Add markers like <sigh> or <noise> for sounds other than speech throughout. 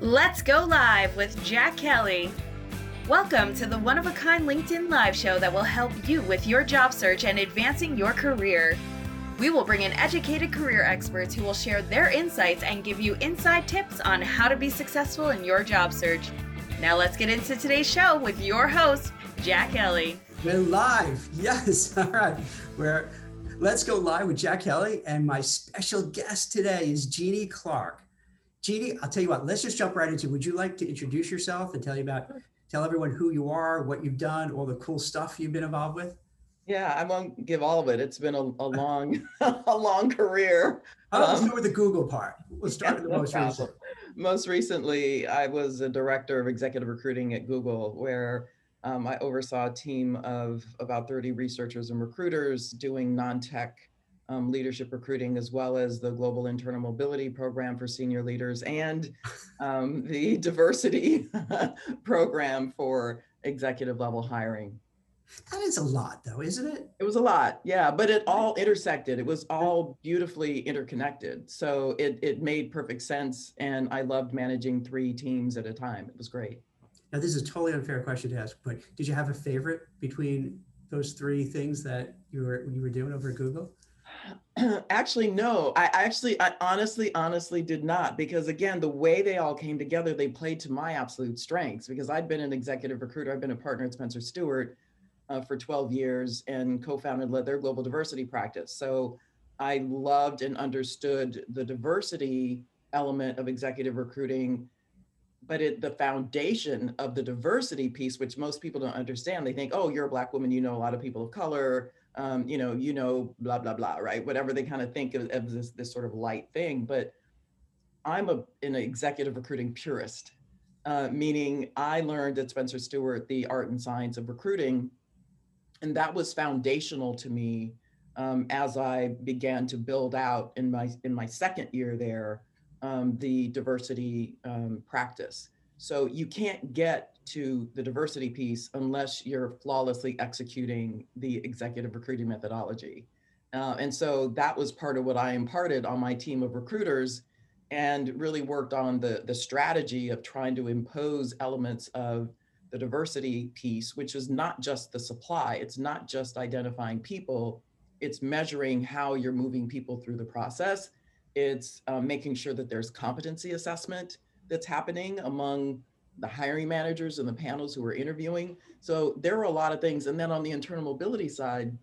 Let's go live with Jack Kelly. Welcome to the one of a kind LinkedIn live show that will help you with your job search and advancing your career. We will bring in educated career experts who will share their insights and give you inside tips on how to be successful in your job search. Now, let's get into today's show with your host, Jack Kelly. We're live. <laughs> Yes. All right. We're let's go live with Jack Kelly. And my special guest today is Jeannie Clark. Jeannie, I'll tell you what, let's just jump right into Would you like to introduce yourself and tell you about tell everyone who you are, what you've done, all the cool stuff you've been involved with? Yeah, I won't give all of it. It's been a, a <laughs> long, <laughs> a long career. Let's um, start with the Google part. We'll start with the <laughs> most recent. Most recently, I was a director of executive recruiting at Google, where um, I oversaw a team of about 30 researchers and recruiters doing non-tech um, leadership recruiting, as well as the Global Internal Mobility Program for senior leaders and <laughs> um, the diversity <laughs> program for executive level hiring. That is a lot, though, isn't it? It was a lot, yeah, but it all intersected. It was all beautifully interconnected. So it, it made perfect sense. And I loved managing three teams at a time. It was great. Now, this is a totally unfair question to ask, but did you have a favorite between those three things that you were you were doing over at Google? <clears throat> actually, no. I actually, I honestly, honestly did not because again, the way they all came together, they played to my absolute strengths because I'd been an executive recruiter. I've been a partner at Spencer Stuart uh, for 12 years and co-founded led their global diversity practice. So I loved and understood the diversity element of executive recruiting but it the foundation of the diversity piece which most people don't understand they think oh you're a black woman you know a lot of people of color um, you know you know blah blah blah right whatever they kind of think of, of this this sort of light thing but i'm a an executive recruiting purist uh, meaning i learned at spencer stuart the art and science of recruiting and that was foundational to me um, as i began to build out in my in my second year there um, the diversity um, practice. So you can't get to the diversity piece unless you're flawlessly executing the executive recruiting methodology. Uh, and so that was part of what I imparted on my team of recruiters and really worked on the, the strategy of trying to impose elements of the diversity piece, which is not just the supply, it's not just identifying people, it's measuring how you're moving people through the process. It's um, making sure that there's competency assessment that's happening among the hiring managers and the panels who are interviewing. So there are a lot of things. And then on the internal mobility side,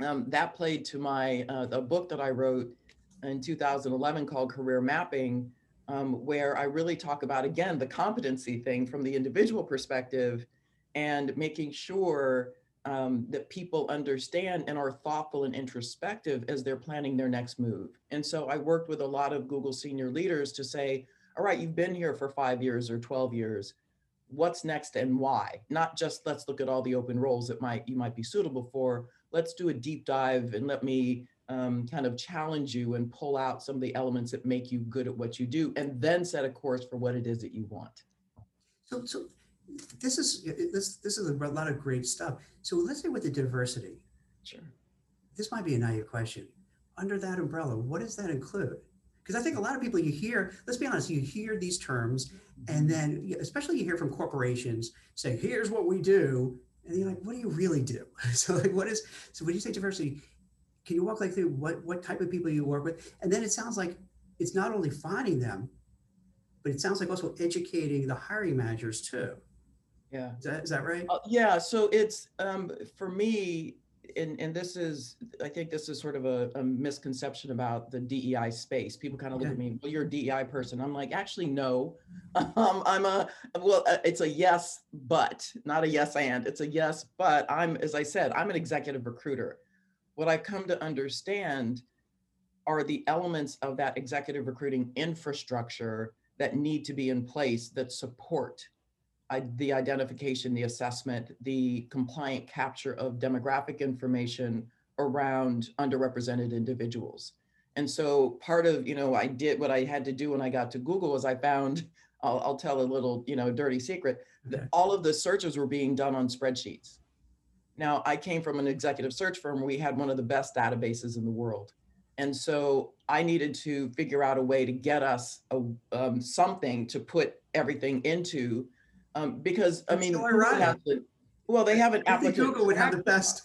um, that played to my uh, a book that I wrote in 2011 called Career Mapping, um, where I really talk about again the competency thing from the individual perspective, and making sure um, that people understand and are thoughtful and introspective as they're planning their next move. And so I worked with a lot of Google senior leaders to say, all right, you've been here for five years or 12 years. What's next and why? Not just let's look at all the open roles that might you might be suitable for. Let's do a deep dive and let me um, kind of challenge you and pull out some of the elements that make you good at what you do, and then set a course for what it is that you want. So, so this is this this is a lot of great stuff. So let's say with the diversity. Sure. This might be a naive question. Under that umbrella, what does that include? Because I think a lot of people you hear, let's be honest, you hear these terms, and then especially you hear from corporations say, "Here's what we do," and you're like, "What do you really do?" <laughs> So like, what is so when you say diversity? Can you walk like through what what type of people you work with? And then it sounds like it's not only finding them, but it sounds like also educating the hiring managers too. Yeah. Is that, is that right? Uh, yeah. So it's um, for me, and, and this is, I think this is sort of a, a misconception about the DEI space. People kind of look at me, well, you're a DEI person. I'm like, actually, no. <laughs> Um, I'm a, well, uh, it's a yes, but not a yes and. It's a yes, but I'm, as I said, I'm an executive recruiter. What I've come to understand are the elements of that executive recruiting infrastructure that need to be in place that support The identification, the assessment, the compliant capture of demographic information around underrepresented individuals. And so part of, you know, I did what I had to do when I got to Google was I found, <laughs> I'll, I'll tell a little, you know, dirty secret, okay. that all of the searches were being done on spreadsheets. Now I came from an executive search firm. We had one of the best databases in the world. And so I needed to figure out a way to get us a, um, something to put everything into. Um, because I mean, ironic. well, they have an I applicant. Google would have the best.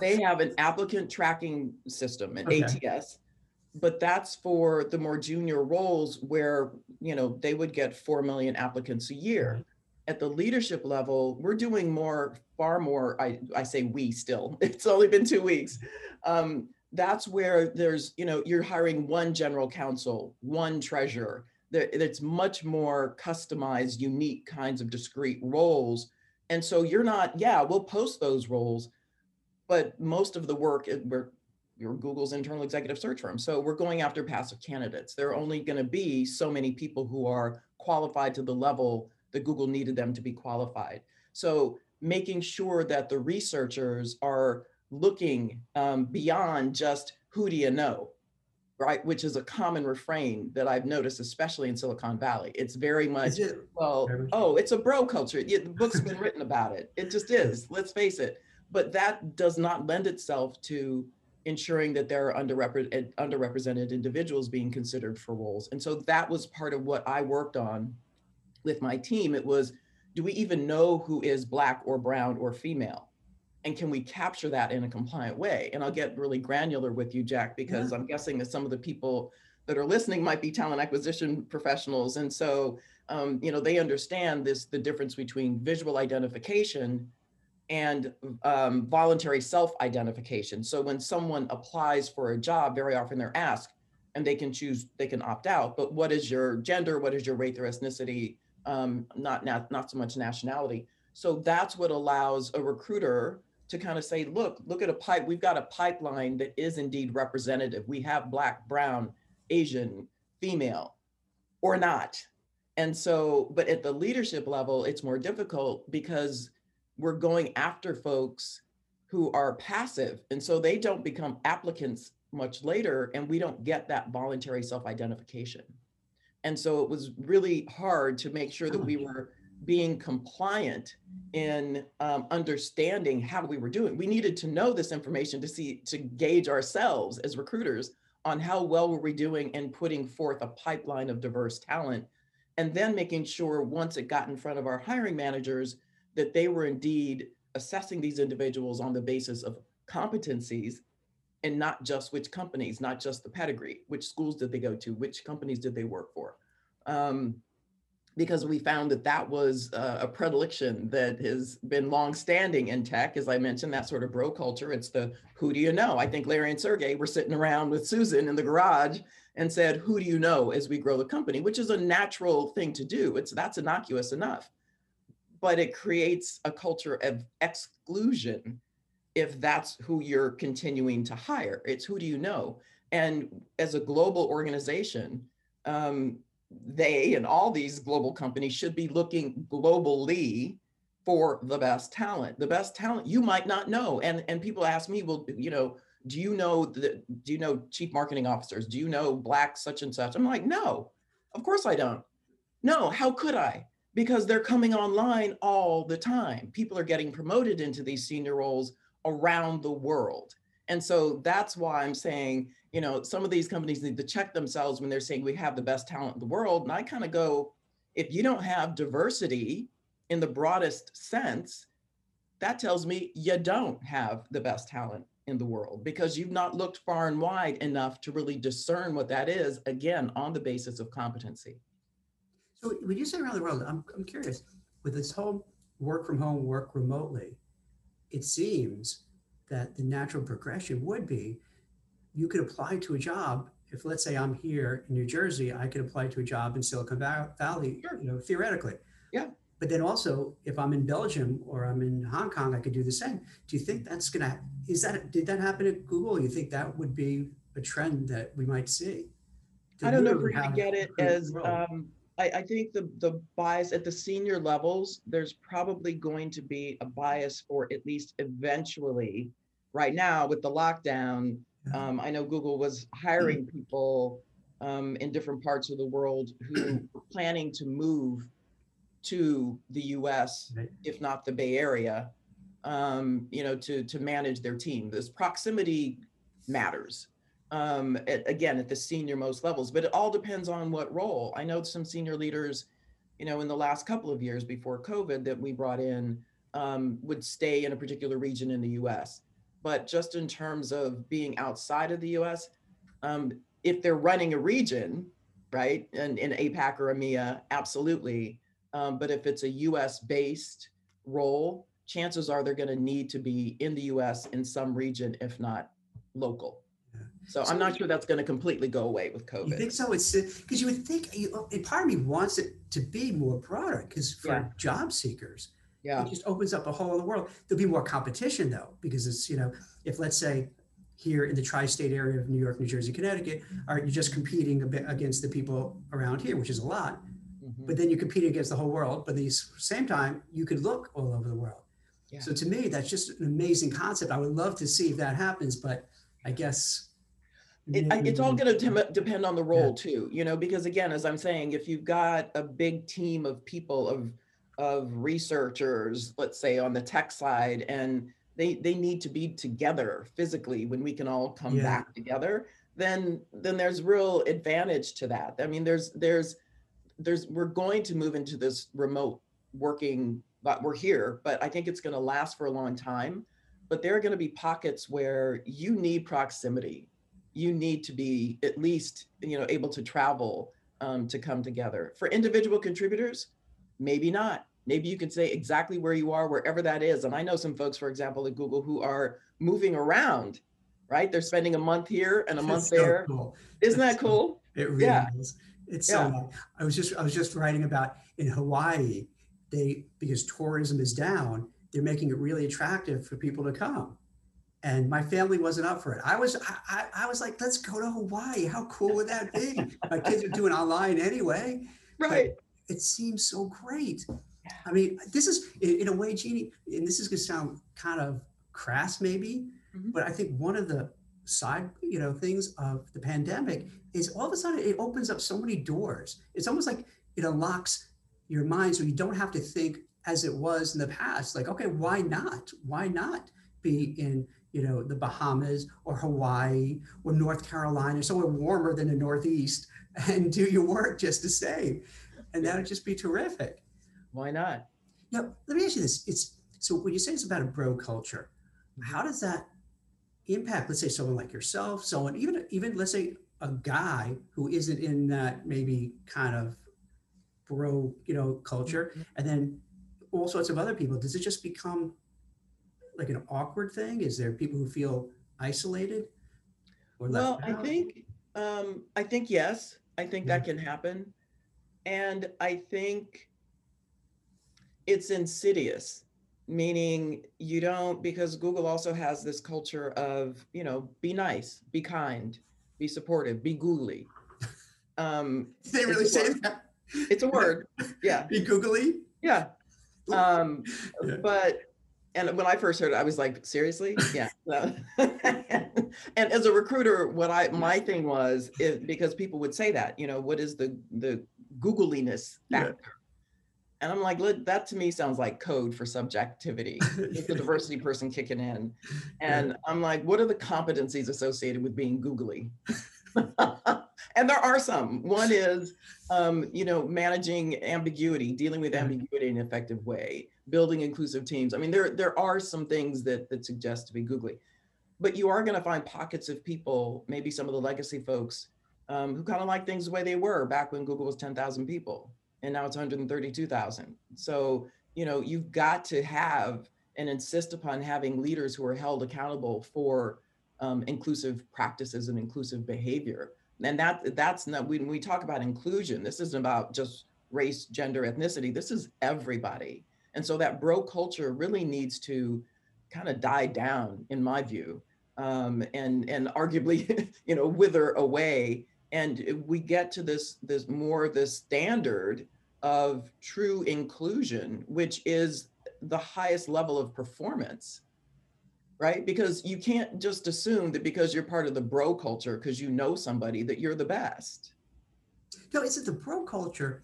they <laughs> have an applicant tracking system, an Okay. ATS. But that's for the more junior roles where, you know, they would get 4 million applicants a year. At the leadership level, we're doing more, far more, I, I say we still, <laughs> it's only been two weeks. Um, that's where there's, you know, you're hiring one general counsel, one treasurer. It's much more customized, unique kinds of discrete roles. And so you're not, yeah, we'll post those roles, but most of the work we're you're Google's internal executive search firm. So we're going after passive candidates. There are only going to be so many people who are qualified to the level that Google needed them to be qualified. So making sure that the researchers are looking um, beyond just who do you know, right? Which is a common refrain that I've noticed, especially in Silicon Valley. It's very much it- well, oh, it's a bro culture. Yeah, the book's been <laughs> written about it. It just is. Let's face it. But that does not lend itself to ensuring that there are underrepresented, eh, underrepresented individuals being considered for roles. And so that was part of what I worked on with my team. It was, do we even know who is Black or Brown or female? And can we capture that in a compliant way? And I'll get really granular with you, Jack, because I'm guessing that some of the people that are listening might be talent acquisition professionals. And so um, you know, they understand this, the difference between visual identification and um, voluntary self-identification. So when someone applies for a job, very often they're asked, and they can choose, they can opt out, but what is your gender? What is your race or ethnicity? Um, not, not, not so much nationality. So that's what allows a recruiter to kind of say, look, look at a pipe. We've got a pipeline that is indeed representative. We have black, brown, Asian, female, or not. And so, but at the leadership level, it's more difficult because we're going after folks who are passive. And so they don't become applicants much later, and we don't get that voluntary self identification. And so it was really hard to make sure that we were being compliant in um, understanding how we were doing. We needed to know this information to see, to gauge ourselves as recruiters on how well were we doing in putting forth a pipeline of diverse talent and then making sure once it got in front of our hiring managers that they were indeed assessing these individuals on the basis of competencies and not just which companies, not just the pedigree, which schools did they go to, which companies did they work for. Um, because we found that that was uh, a predilection that has been longstanding in tech, as I mentioned, that sort of bro culture. It's the who do you know? I think Larry and Sergey were sitting around with Susan in the garage and said, "Who do you know?" as we grow the company, which is a natural thing to do. It's that's innocuous enough, but it creates a culture of exclusion if that's who you're continuing to hire. It's who do you know? And as a global organization, um, they and all these global companies should be looking globally for the best talent. The best talent you might not know. And and people ask me, well, you know, do you know the do you know chief marketing officers? Do you know black such and such? I'm like, no, of course I don't. No, how could I? Because they're coming online all the time. People are getting promoted into these senior roles around the world. And so that's why I'm saying, you know, some of these companies need to check themselves when they're saying we have the best talent in the world. And I kind of go, if you don't have diversity in the broadest sense, that tells me you don't have the best talent in the world because you've not looked far and wide enough to really discern what that is, again, on the basis of competency. So when you say around the world, I'm, I'm curious, with this whole work from home, work remotely, it seems that the natural progression would be you could apply to a job. If let's say I'm here in New Jersey, I could apply to a job in Silicon Valley, Sure. you know, theoretically. Yeah. But then also, if I'm in Belgium or I'm in Hong Kong, I could do the same. Do you think that's gonna? Is that did that happen at Google? You think that would be a trend that we might see? I don't know if we're gonna get it as, um, I, I think the, the bias at the senior levels, there's probably going to be a bias for at least eventually. Right now with the lockdown, um, I know Google was hiring people um, in different parts of the world who were <clears throat> planning to move to the US, if not the Bay Area, um, you know, to, to manage their team. This proximity matters. Um, at, again, at the senior most levels, but it all depends on what role. I know some senior leaders, you know, in the last couple of years before COVID that we brought in um, would stay in a particular region in the US. But just in terms of being outside of the US, um, if they're running a region, right, and in APAC or EMEA, absolutely. Um, but if it's a US based role, chances are they're going to need to be in the US in some region, if not local. So, So I'm not sure that's going to completely go away with COVID. You think so? It's because you would think, you, and part of me wants it to be more broader because for Yeah. job seekers, Yeah. it just opens up a whole other world. There'll be more competition though, because it's, you know, if let's say here in the tri-state area of New York, New Jersey, Connecticut, are you just competing a bit against the people around here, which is a lot, Mhm. but then you're competing against the whole world. But at the same time, you could look all over the world. Yeah. So to me, that's just an amazing concept. I would love to see if that happens, but I guess It, it's all going to depend on the role too, you know, because again, as I'm saying, if you've got a big team of people of of researchers, let's say on the tech side, and they they need to be together physically when we can all come Yeah. back together, then then there's real advantage to that. I mean, there's there's there's we're going to move into this remote working, but we're here, but I think it's going to last for a long time. But there are going to be pockets where you need proximity you need to be at least you know able to travel um, to come together for individual contributors maybe not maybe you can say exactly where you are wherever that is and i know some folks for example at google who are moving around right they're spending a month here and a month so there cool. isn't that cool It really Yeah. is. It's Yeah. so. nice. I was just I was just writing about in Hawaii, they because tourism is down, they're making it really attractive for people to come. And my family wasn't up for it. I was I, I, I was like, let's go to Hawaii. How cool would that be? my kids are doing online anyway. right It seems so great. I mean, this is in, in a way, Jeannie, and this is gonna sound kind of crass maybe, Mhm. but I think one of the side, you know, things of the pandemic is all of a sudden it opens up so many doors. It's almost like it unlocks your mind so you don't have to think as it was in the past. Like, okay, why not? Why not be in, you know, the Bahamas or Hawaii or North Carolina, somewhere warmer than the Northeast, <laughs> and do your work just the same? And that would just be terrific. Why not Now, let me ask you this. It's so when you say it's about a bro culture, how does that impact, let's say someone like yourself, someone even even let's say a guy who isn't in that maybe kind of bro, you know, culture, and then all sorts of other people. Does it just become like an awkward thing? Is there people who feel isolated? Or Well, I think um, I think yes, I think that can happen, and I think it's insidious, meaning you don't because Google also has this culture of you know be nice, be kind, be supportive, be googly. Um, they really say word. that? it's a word, yeah, <laughs> Be googly? yeah. Um, Yeah. but and when I first heard it, I was like, seriously? Yeah. <laughs> And as a recruiter, what I my thing was is because people would say that, you know, what is the the googliness Yeah. factor? And I'm like, look, that to me sounds like code for subjectivity. It's the diversity <laughs> person kicking in. And I'm like, what are the competencies associated with being googly? <laughs> and there are some. One is, um, you know, managing ambiguity, dealing with ambiguity in an effective way, building inclusive teams. I mean, there there are some things that that suggest to be googly, but you are going to find pockets of people, maybe some of the legacy folks, um, who kind of like things the way they were back when Google was 10,000 people, and now it's 132,000. So you know, you've got to have and insist upon having leaders who are held accountable for um, inclusive practices and inclusive behavior. And that that's not when we talk about inclusion, this isn't about just race, gender, ethnicity. This is everybody. And so that bro culture really needs to kind of die down, in my view, um, and and arguably, <laughs> you know, wither away. And we get to this this more this standard of true inclusion, which is the highest level of performance right? Because you can't just assume that because you're part of the bro culture, because you know somebody, that you're the best. No, is it the bro culture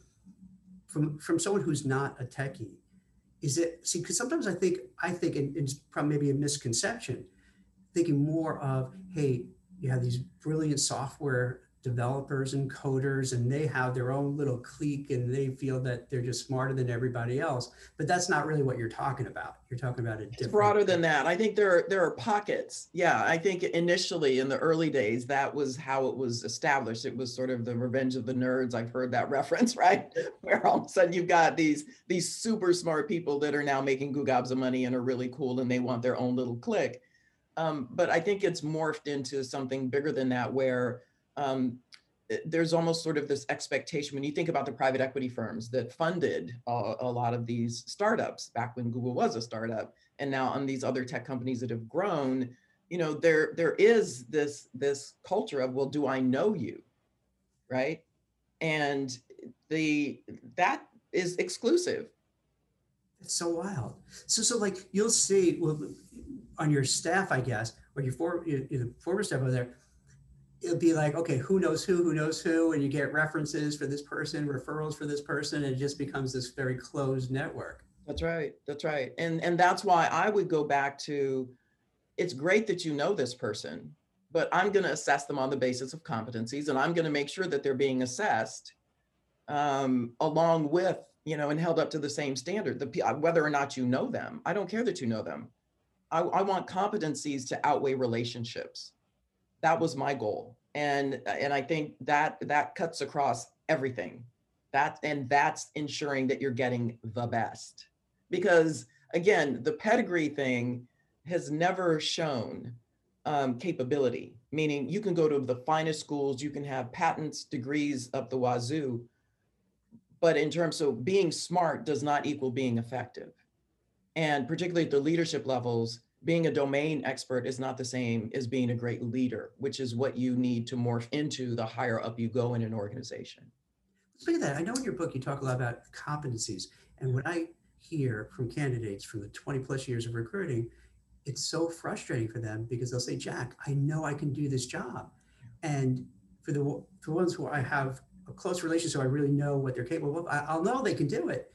from from someone who's not a techie? Is it see? Because sometimes I think I think, and it's probably maybe a misconception, thinking more of, hey, you have these brilliant software developers and coders and they have their own little clique and they feel that they're just smarter than everybody else but that's not really what you're talking about you're talking about a It's different broader than that. I think there are, there are pockets. Yeah, I think initially in the early days, that was how it was established. It was sort of the revenge of the nerds. I've heard that <laughs> reference, right? Where all of a sudden you've got these these super smart people that are now making gobs of money and are really cool and they want their own little clique. Um, but I think it's morphed into something bigger than that, where um, eh, there's almost sort of this expectation when you think about the private equity firms that funded a, lot of these startups back when Google was a startup, and now on these other tech companies that have grown, you know, there there is this this culture of well, do I know you, right? And the that is exclusive. it's so wild so so like you'll see well on your staff i guess or your, for, your, your former staff over there it'll be like okay who knows who who knows who and you get references for this person referrals for this person and it just becomes this very closed network That's right. That's right. And and that's why I would go back to it's great that you know this person, but I'm going to assess them on the basis of competencies and I'm going to make sure that they're being assessed um, along with, you know, and held up to the same standard. The uh, whether or not you know them, I don't care that you know them. I, I want competencies to outweigh relationships. That was my goal. And and I think that that cuts across everything. That and that's ensuring that you're getting the best because again the pedigree thing has never shown um, capability meaning you can go to the finest schools you can have patents degrees up the wazoo but in terms of being smart does not equal being effective and particularly at the leadership levels being a domain expert is not the same as being a great leader which is what you need to morph into the higher up you go in an organization Speaking of that, I know in your book you talk a lot about competencies. And what I hear from candidates from the 20 plus years of recruiting, it's so frustrating for them because they'll say, Jack, I know I can do this job. And for the, for the ones who I have a close relationship, so I really know what they're capable of, I, I'll know they can do it.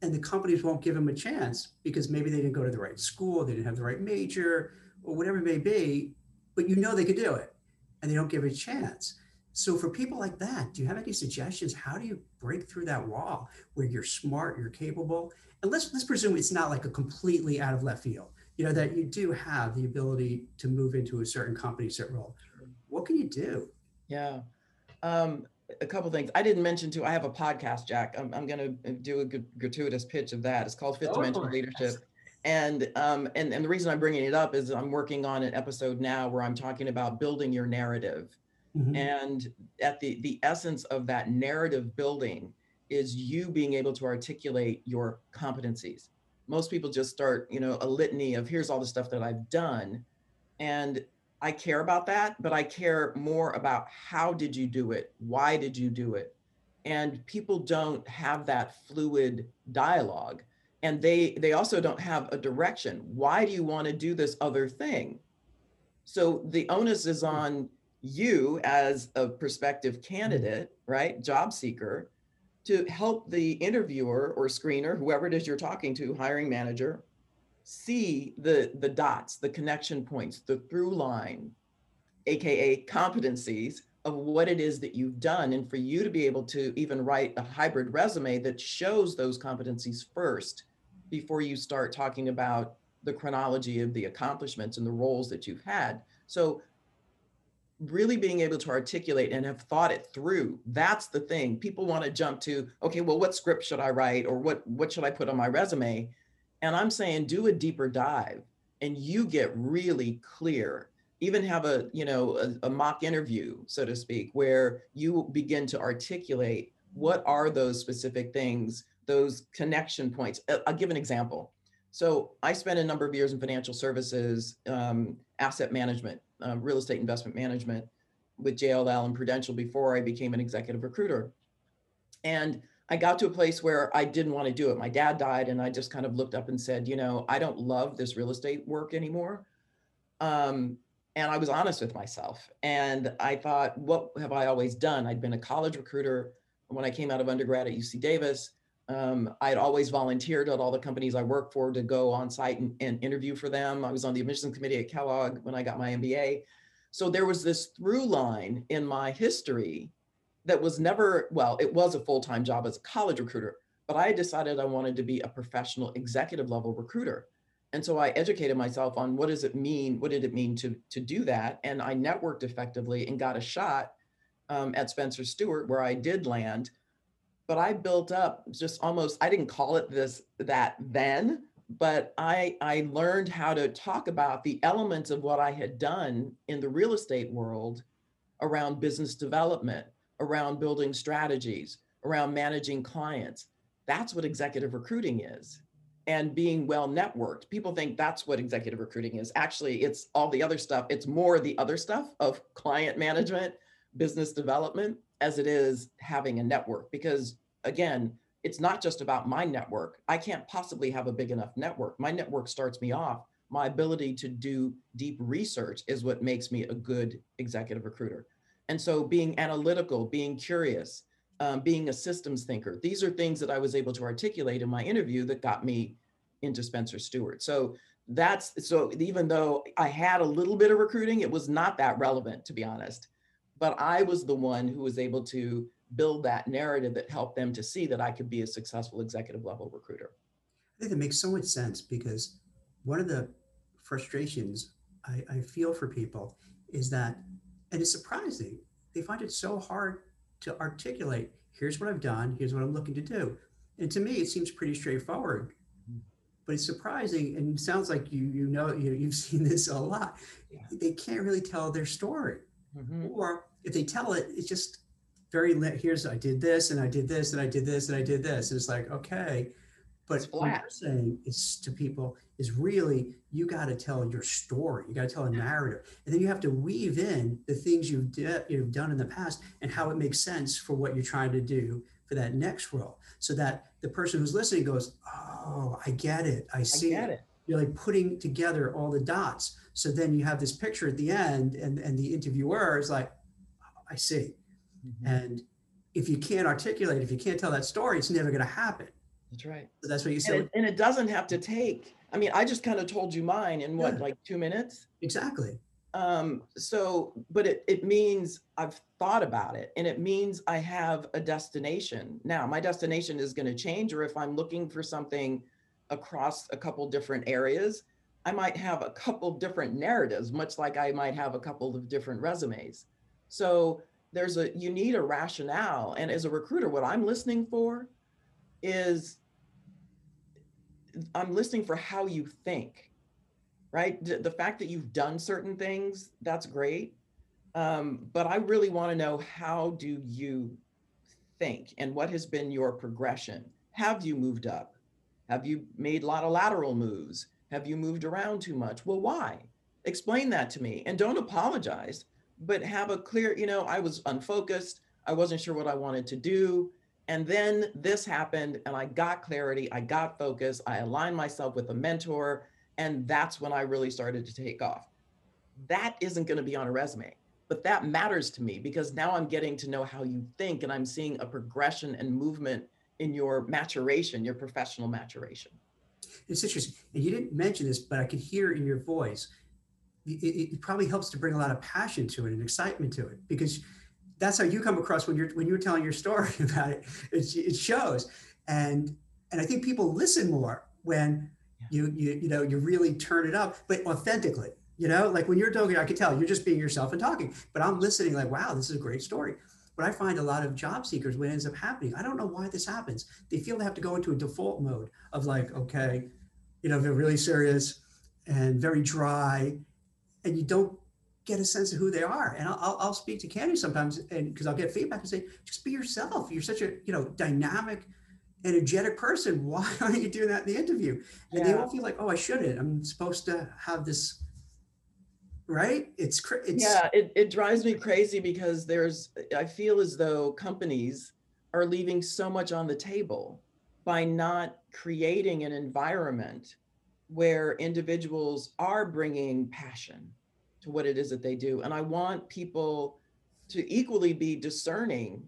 And the companies won't give them a chance because maybe they didn't go to the right school, they didn't have the right major, or whatever it may be, but you know they could do it and they don't give it a chance. So for people like that, do you have any suggestions? How do you break through that wall where you're smart, you're capable, and let's let's presume it's not like a completely out of left field. You know that you do have the ability to move into a certain company, certain role. What can you do? Yeah. Um, a couple things. I didn't mention too, I have a podcast, Jack. I'm, I'm going to do a good gratuitous pitch of that. It's called Fifth Go Dimension. Leadership. And, um, and, and the reason I'm bringing it up is I'm working on an episode now where I'm talking about building your narrative. Mhm. And at the, the essence of that narrative building is you being able to articulate your competencies. Most people just start, you know, a litany of here's all the stuff that I've done. And I care about that, but I care more about how did you do it? Why did you do it? And people don't have that fluid dialogue. And they they also don't have a direction. Why do you want to do this other thing? So the onus is hmm. on you as a prospective hmm. candidate, right? Job seeker, to help the interviewer or screener, whoever it is you're talking to, hiring manager, see the the dots, the connection points, the through line, aka competencies of what it is that you've done. And for you to be able to even write a hybrid resume that shows those competencies first before you start talking about the chronology of the accomplishments and the roles that you've had. So really being able to articulate and have thought it through that's the thing. People want to jump to okay well what script should i write? Or what what should i put on my resume and i'm saying do a deeper dive and you get really clear. Even have a you know a, a mock interview so to speak where you begin to articulate what are those specific things those connection points. Uh, i'll give an example. So i spent a number of years in financial services um, asset management uh, real estate investment management with JLL and Prudential before I became an executive recruiter. And I got to a place where I didn't want to do it. My dad died, and I just kind of looked up and said, you know, I don't love this real estate work anymore. Um, and I was honest with myself. And I thought, what have I always done? I'd been a college recruiter when I came out of undergrad at UC Davis. Um, I'd always volunteered at all the companies I worked for to go on site and, and interview for them. I was on the admissions committee at Kellogg when I got my MBA. So there was this through line in my history that was never, well, it was a full time job as a college recruiter, but I decided I wanted to be a professional executive level recruiter. And so I educated myself on what does it mean? What did it mean to, to do that? And I networked effectively and got a shot um, at Spencer Stuart where I did land. But I built up just almost, I didn't call it this, that then, but I, I learned how to talk about the elements of what I had done in the real estate world around business development, around building strategies, around managing clients. That's what executive recruiting is. And being well networked. People think that's what executive recruiting is. Actually, it's all the other stuff. It's more the other stuff of client management, business development, as it is having a network. Because again, it's not just about my network. I can't possibly have a big enough network. My network starts me off. My ability to do deep research is what makes me a good executive recruiter. And so being analytical, being curious, um, being a systems thinker, these are things that I was able to articulate in my interview that got me into Spencer Stuart. So that's so even though I had a little bit of recruiting, it was not that relevant, to be honest. But I was the one who was able to build that narrative that helped them to see that I could be a successful executive level recruiter. I think that makes so much sense because one of the frustrations I, I feel for people is that, and it's surprising, they find it so hard to articulate here's what I've done, here's what I'm looking to do. And to me, it seems pretty straightforward. But it's surprising, and it sounds like you you know you, you've <laughs> seen this a lot. Yeah. They can't really tell their story, mm-hmm. or if they tell it, it's just very lit. here's I did this and I did this and I did this and I did this. And it's like, okay. But what you're saying is to people is really you got to tell your story. You got to tell a narrative, and then you have to weave in the things you've di- you've done in the past and how it makes sense for what you're trying to do for that next role, so that the person who's listening goes, "Oh, I get it. I see I it. it." You're like putting together all the dots. So then you have this picture at the end, and and the interviewer is like, oh, "I see." Mm-hmm. And if you can't articulate, if you can't tell that story, it's never going to happen. That's right. So that's what you said. And, and it, doesn't have to take, I mean, I just kind of told you mine in what, yeah. like two minutes? Exactly. Um, so, but it, it means I've thought about it and it means I have a destination. Now, my destination is going to change, or if I'm looking for something across a couple different areas, I might have a couple different narratives, much like I might have a couple of different resumes. So there's a you need a rationale and as a recruiter what i'm listening for is i'm listening for how you think right? The fact that you've done certain things that's great. Um, but i really want to know how do you think and what has been your progression? Have you moved up? Have you made a lot of lateral moves? Have you moved around too much? Well why? Explain that to me and don't apologize but have a clear, you know, I was unfocused. I wasn't sure what I wanted to do. And then this happened and I got clarity, I got focus, I aligned myself with a mentor, and that's when I really started to take off. That isn't going to be on a resume, but that matters to me because now I'm getting to know how you think and I'm seeing a progression and movement in your maturation, your professional maturation. It's interesting. And you didn't mention this, but I could hear in your voice it, it probably helps to bring a lot of passion to it and excitement to it because that's how you come across when you're when you're telling your story <laughs> about it. It, it shows, and and I think people listen more when you you you know you really turn it up, but authentically. You know, like when you're talking, I can tell you're just being yourself and talking, but I'm listening like, wow, this is a great story. But I find a lot of job seekers, what ends up happening, I don't know why this happens. They feel they have to go into a default mode of like, okay, you know, they're really serious and very dry and you don't get a sense of who they are. And I'll, I'll speak to Candy sometimes, and because I'll get feedback and say, just be yourself. You're such a you know dynamic, energetic person. <laughs> Why aren't you doing that in the interview? And yeah. they all feel like, oh, I shouldn't. I'm supposed to have this. Right? It's, it's yeah. It it drives me crazy because there's I feel as though companies are leaving so much on the table by not creating an environment where individuals are bringing passion to what it is that they do. And I want people to equally be discerning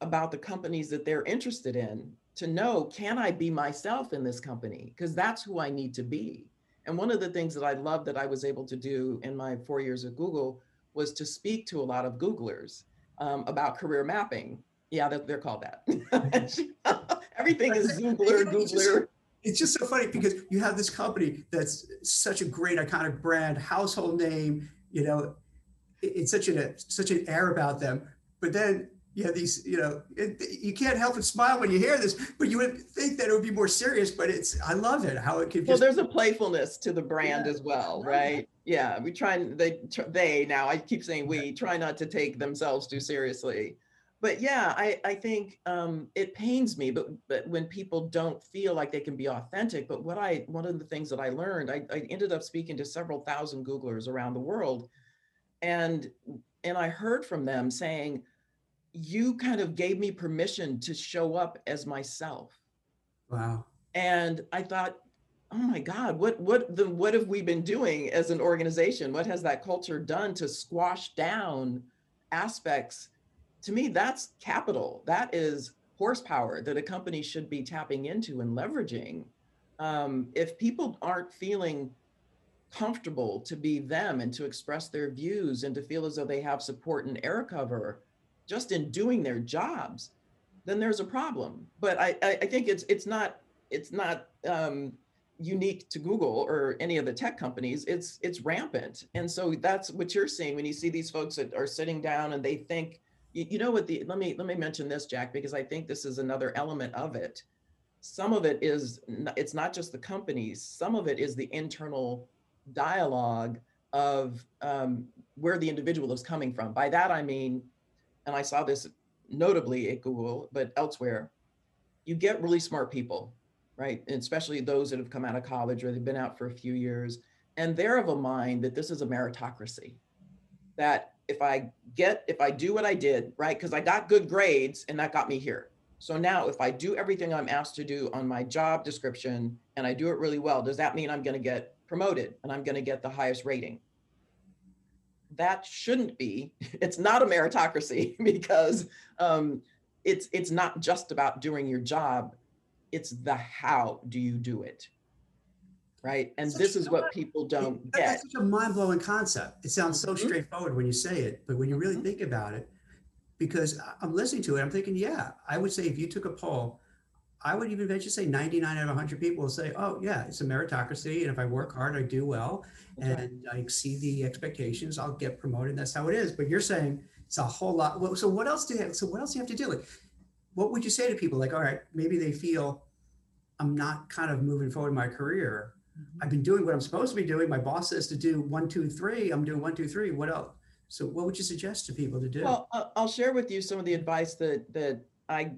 about the companies that they're interested in to know can I be myself in this company? Because that's who I need to be. And one of the things that I love that I was able to do in my four years at Google was to speak to a lot of Googlers um, about career mapping. Yeah, they're, they're called that. <laughs> <laughs> Everything is Zoogler, Googler. It's just so funny because you have this company that's such a great iconic brand, household name. You know, it's such a such an air about them. But then you have these, you know, it, you can't help but smile when you hear this. But you would think that it would be more serious. But it's I love it how it can. Well, there's a playfulness to the brand yeah, as well, right? Yeah, we try and they they now I keep saying we try not to take themselves too seriously but yeah, I, I think um, it pains me, but but when people don't feel like they can be authentic. But what I one of the things that I learned, I, I ended up speaking to several thousand Googlers around the world, and and I heard from them saying, "You kind of gave me permission to show up as myself." Wow. And I thought, oh my God, what what the what have we been doing as an organization? What has that culture done to squash down aspects? To me, that's capital. That is horsepower that a company should be tapping into and leveraging. Um, if people aren't feeling comfortable to be them and to express their views and to feel as though they have support and air cover just in doing their jobs, then there's a problem. But I, I think it's it's not it's not um, unique to Google or any of the tech companies. It's it's rampant, and so that's what you're seeing when you see these folks that are sitting down and they think you, you know what the let me let me mention this jack because i think this is another element of it. Some of it is it's not just the companies some of it is the internal dialogue of um, where the individual is coming from. By that i mean and i saw this notably at google but elsewhere you get really smart people right? And especially those that have come out of college or they've been out for a few years. And they're of a mind that this is a meritocracy that if I get, if I do what I did, right? Because I got good grades and that got me here. So now if I do everything I'm asked to do on my job description and I do it really well, does that mean I'm going to get promoted and I'm going to get the highest rating? That shouldn't be. <laughs> It's not a meritocracy <laughs> because um, it's it's not just about doing your job. It's the how do you do it right? And this is what people don't get. That's such a mind blowing concept. It sounds so mm-hmm. straightforward when you say it, but when you really mm-hmm. think about it, because I'm listening to it, I'm thinking, yeah, I would say if you took a poll, I would even venture to say 99 out of 100 people will say, oh, yeah, it's a meritocracy. And if I work hard, I do well, and I exceed the expectations, I'll get promoted. That's how it is. But you're saying it's a whole lot. So what else do you have? So what else do you have to do? Like, what would you say to people? Like, all right, maybe they feel I'm not kind of moving forward in my career I've been doing what I'm supposed to be doing. My boss says to do one, two, three. I'm doing one, two, three. What else? So, what would you suggest to people to do? Well, I'll share with you some of the advice that that I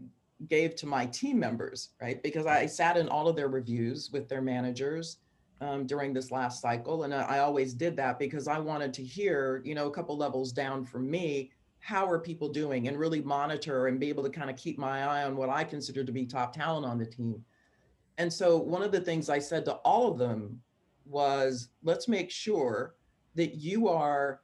gave to my team members, right? Because I sat in all of their reviews with their managers um, during this last cycle, and I always did that because I wanted to hear, you know, a couple levels down from me, how are people doing, and really monitor and be able to kind of keep my eye on what I consider to be top talent on the team. And so one of the things I said to all of them was let's make sure that you are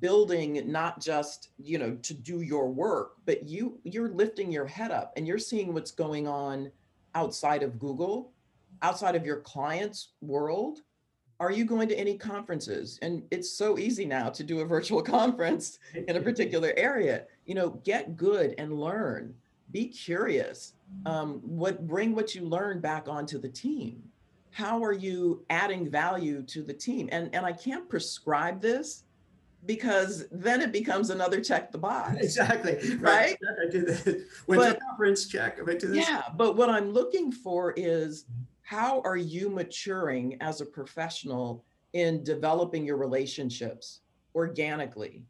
building not just you know to do your work but you you're lifting your head up and you're seeing what's going on outside of google outside of your clients world. Are you going to any conferences? And it's so easy now to do a virtual <laughs> conference in a particular area. You know get good and learn be curious um, what bring what you learned back onto the team. How are you adding value to the team? And and i can't prescribe this because then it becomes another check the box. <laughs> Exactly. Right, i did this. Went but, to conference check I to this. yeah but what i'm looking for is how are you maturing as a professional in developing your relationships organically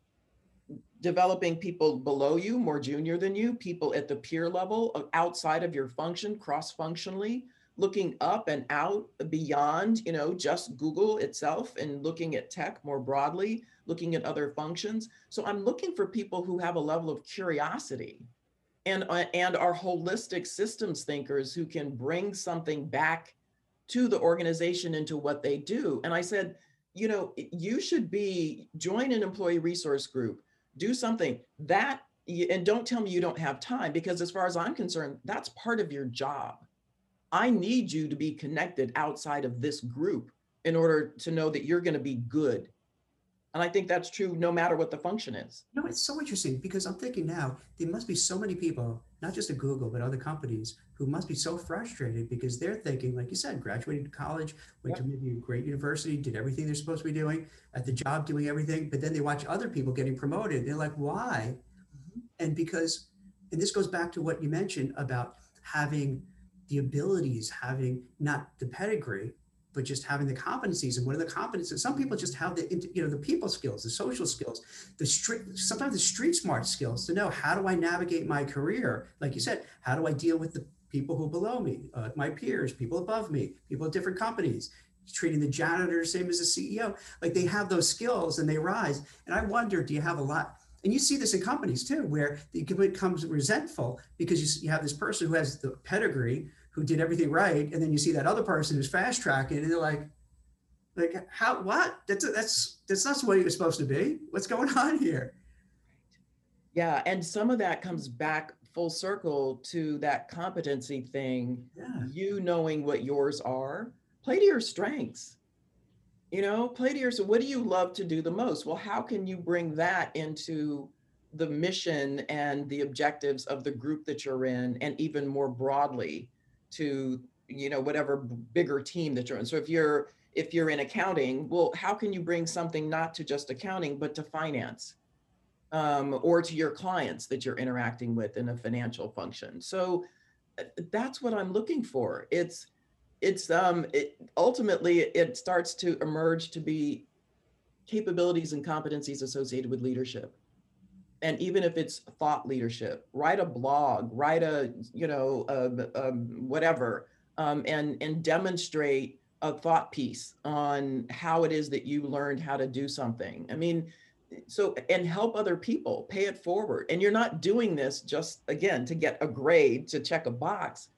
developing people below you, more junior than you, people at the peer level, uh, outside of your function, cross functionally, looking up and out beyond, you know, just Google itself and looking at tech more broadly, looking at other functions. So I'm looking for people who have a level of curiosity and uh, and are holistic systems thinkers who can bring something back to the organization into what they do. And I said, you know, you should be join an employee resource group do something that and don't tell me you don't have time because as far as i'm concerned that's part of your job. I need you to be connected outside of this group in order to know that you're going to be good And I think that's true no matter what the function is. No, it's so interesting because I'm thinking now there must be so many people, not just at Google, but other companies who must be so frustrated because they're thinking, like you said, graduated college, went yep. to maybe a great university, did everything they're supposed to be doing at the job, doing everything, but then they watch other people getting promoted. They're like, why? Mm-hmm. And because, and this goes back to what you mentioned about having the abilities, having not the pedigree, but just having the competencies. And what are the competencies? Some people just have the you know the people skills, the social skills, the street sometimes the street smart skills to know how do I navigate my career. Like you said, how do I deal with the people who below me, uh, my peers, people above me, people at different companies. Treating the janitor same as the CEO, like they have those skills and they rise. And I wonder, do you have a lot? And you see this in companies too, where it becomes resentful because you, you have this person who has the pedigree who did everything right, and then you see that other person who's fast tracking, and they're like, like how what? That's that's that's not the way you're supposed to be. What's going on here? Yeah, and some of that comes back full circle to that competency thing. Yeah. You knowing what yours are, play to your strengths. You know, play to your so what do you love to do the most? Well, how can you bring that into the mission and the objectives of the group that you're in and even more broadly to you know whatever bigger team that you're in. So if you're if you're in accounting well how can you bring something not to just accounting but to finance? Um, or to your clients that you're interacting with in a financial function. So uh, that's what i'm looking for. It's it's um it ultimately it starts to emerge to be capabilities and competencies associated with leadership and even if it's thought leadership write a blog write a you know a, a whatever um, and and demonstrate a thought piece on how it is that you learned how to do something. I mean so and help other people pay it forward. And you're not doing this just again to get a grade to check a box.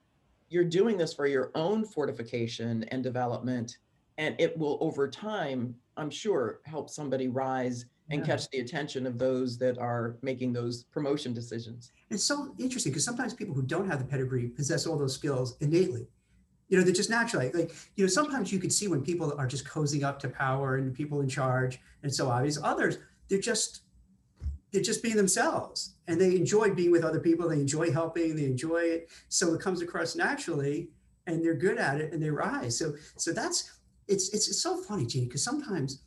You're doing this for your own fortification and development and it will over time i'm sure help somebody rise and yeah. catch the attention of those that are making those promotion decisions. It's so interesting because sometimes people who don't have the pedigree possess all those skills innately. You know, they're just naturally like, you know, sometimes you could see when people are just cozying up to power and people in charge and so obvious. Others, they're just they're just being themselves and they enjoy being with other people. They enjoy helping, they enjoy it. So it comes across naturally and they're good at it and they rise. So so that's it's it's, it's so funny, Gene, because sometimes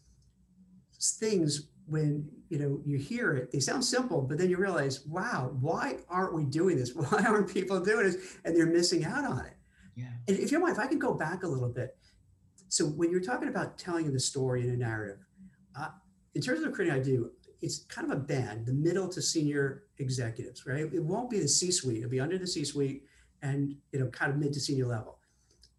things when you know you hear it they sound simple but then you realize wow why aren't we doing this? <laughs> Why aren't people doing this? And they're missing out on it. Yeah. And if you don't mind if i can go back a little bit. So when you're talking about telling the story in a narrative uh, in terms of recruiting i do it's kind of a band the middle to senior executives right? It won't be the c suite it'll be under the c suite and you know kind of mid to senior level.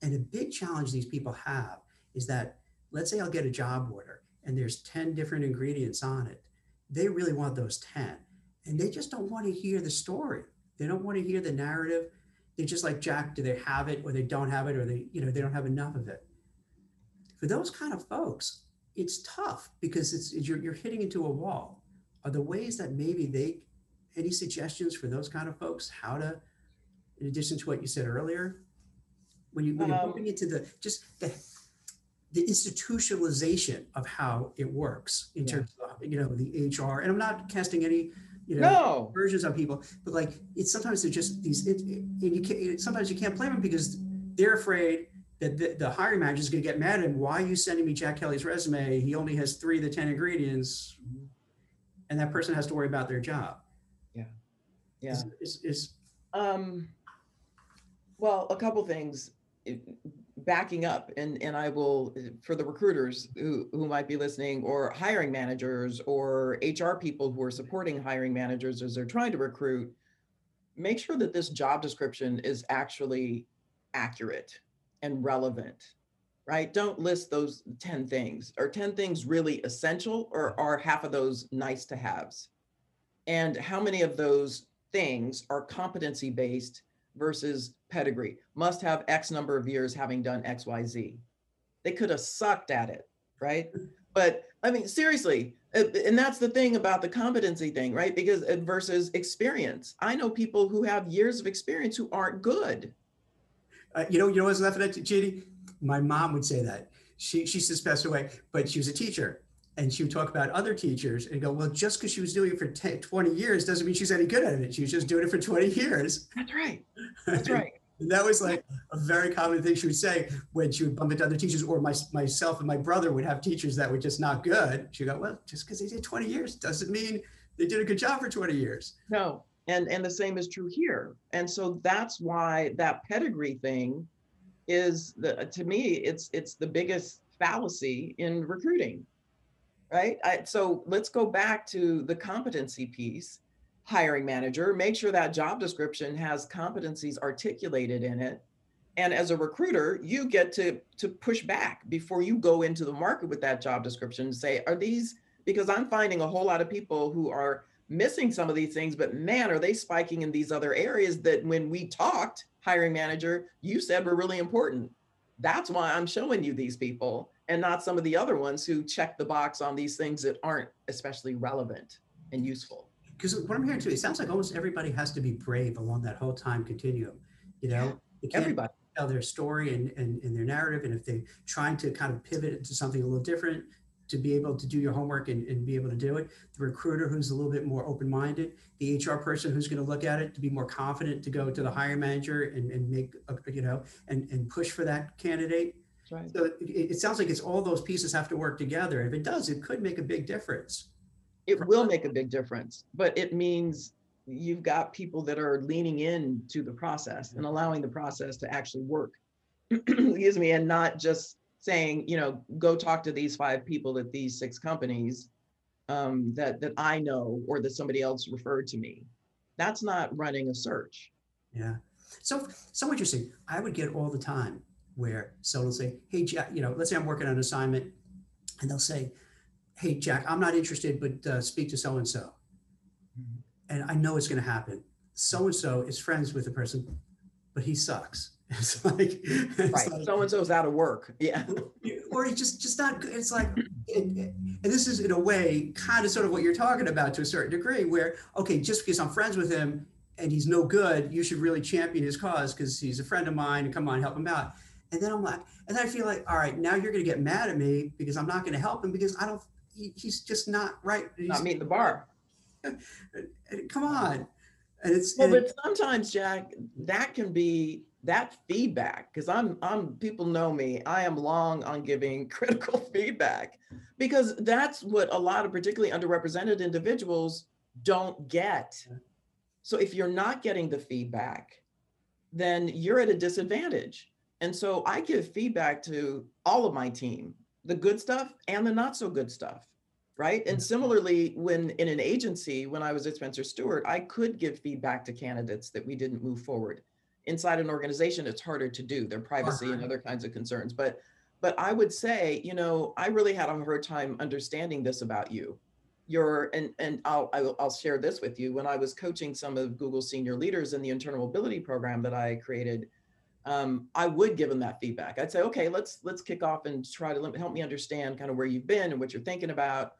And a big challenge these people have is that let's say i'll get a job order and there's 10 different ingredients on it. They really want those 10. And they just don't want to hear the story. They don't want to hear the narrative. They just like, Jack, do they have it or they don't have it or they, you know, they don't have enough of it. For those kind of folks, it's tough because it's you're, you're hitting into a wall. Are the ways that maybe they, any suggestions for those kind of folks, how to, in addition to what you said earlier, when you when you're um, moving into the just the the institutionalization of how it works in yeah. terms of you know the HR. And I'm not casting any you know no. versions on people, but like it's sometimes they're just these. It, it, and you can't sometimes you can't blame them because they're afraid that the, the hiring manager is going to get mad at him. Why are you sending me Jack Kelly's resume? He only has three of the ten ingredients, and that person has to worry about their job. Yeah, yeah. Is, is, is um. Well, a couple things backing up and and i will eh, for the recruiters who who might be listening or hiring managers or hr people who are supporting hiring managers as they're trying to recruit make sure that this job description is actually accurate and relevant right? Don't list those 10 things. Are 10 things really essential or are half of those nice to haves? And how many of those things are competency based versus pedigree, must have X number of years having done XYZ. They could have sucked at it, right? But I mean, seriously, uh, and that's the thing about the competency thing, right? Because uh, versus experience. I know people who have years of experience who aren't good. Uh, you know, you know what's laughing at, Judy? My mom would say that. She she just passed away, but she was a teacher, and she would talk about other teachers and go, well, just because she was doing it for 10, 20 years doesn't mean she's any good at it. She was just doing it for 20 years. That's right. <laughs> That's right. And that was like a very common thing she would say when she would bump into other teachers, or my, myself and my brother would have teachers that were just not good. She'd go, well, just because they did 20 years doesn't mean they did a good job for 20 years. No, and and the same is true here. And so that's why that pedigree thing is the to me it's it's the biggest fallacy in recruiting right? I, so let's go back to the competency piece. Hiring manager, make sure that job description has competencies articulated in it. And as a recruiter, you get to to push back before you go into the market with that job description and say, are these because I'm finding a whole lot of people who are missing some of these things, but man, are they spiking in these other areas that when we talked, hiring manager, you said were really important. That's why I'm showing you these people and not some of the other ones who check the box on these things that aren't especially relevant and useful. Because what I'm hearing too, it sounds like almost everybody has to be brave along that whole time continuum. You know, everybody tell their story and, and, and their narrative. And if they're trying to kind of pivot into something a little different, to be able to do your homework and, and be able to do it. The recruiter who's a little bit more open-minded, the HR person who's going to look at it to be more confident to go to the hiring manager and, and make, a, you know, and, and push for that candidate right. So it, it sounds like it's all those pieces have to work together. If it does, it could make a big difference. It will make a big difference, but it means you've got people that are leaning in to the process and allowing the process to actually work. <clears throat> Excuse me, and not just saying, you know, go talk to these five people at these six companies um, that that I know or that somebody else referred to me. That's not running a search. Yeah. So so interesting. I would get all the time where someone will say, Hey, Jack, you know, let's say I'm working on an assignment and they'll say, Hey, Jack, I'm not interested, but uh, speak to so and so. And I know it's going to happen. So and so is friends with the person, but he sucks. <laughs> It's like, it's right. So and so's out of work. Yeah. <laughs> Or he's just, just not good. It's like, and this is in a way kind of sort of what you're talking about to a certain degree, where, okay, just because I'm friends with him and he's no good, you should really champion his cause because he's a friend of mine and come on, help him out. And then I'm like, and then I feel like, all right, now you're going to get mad at me because I'm not going to help him because I don't, he, he's just not right. He's not meeting the bar. <laughs> Come on. And it's, well, and but sometimes Jack, that can be that feedback because I'm, I'm, people know me. I am long on giving <laughs> critical feedback because that's what a lot of particularly underrepresented individuals don't get. So if you're not getting the feedback, then you're at a disadvantage and so I give feedback to all of my team, the good stuff and the not so good stuff. Right. And mm-hmm. similarly, when in an agency, when I was at Spencer Stuart, I could give feedback to candidates that we didn't move forward. Inside an organization, it's harder to do their privacy and other kinds of concerns. But but I would say, you know, I really had a hard time understanding this about you. Your and and I'll I'll, I'll share this with you. When I was coaching some of Google's senior leaders in the internal mobility program that I created, um, I would give them that feedback. I'd say, okay, let's let's kick off and try to help me understand kind of where you've been and what you're thinking about.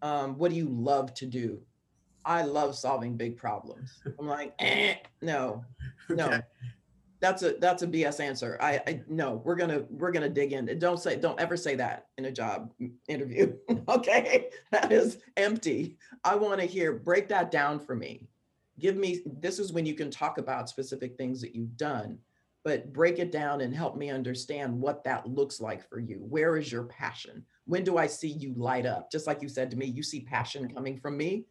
Um, what do you love to do? I love solving big problems. I'm like, eh, no, <laughs> no, okay. that's a that's a BS answer. I, I no, we're gonna we're gonna dig in. Don't say don't ever say that in a job interview. <laughs> okay, that is empty. I want to hear break that down for me. Give me this is when you can talk about specific things that you've done but break it down and help me understand what that looks like for you. Where is your passion? When do I see you light up? Just like you said to me, you see passion coming from me.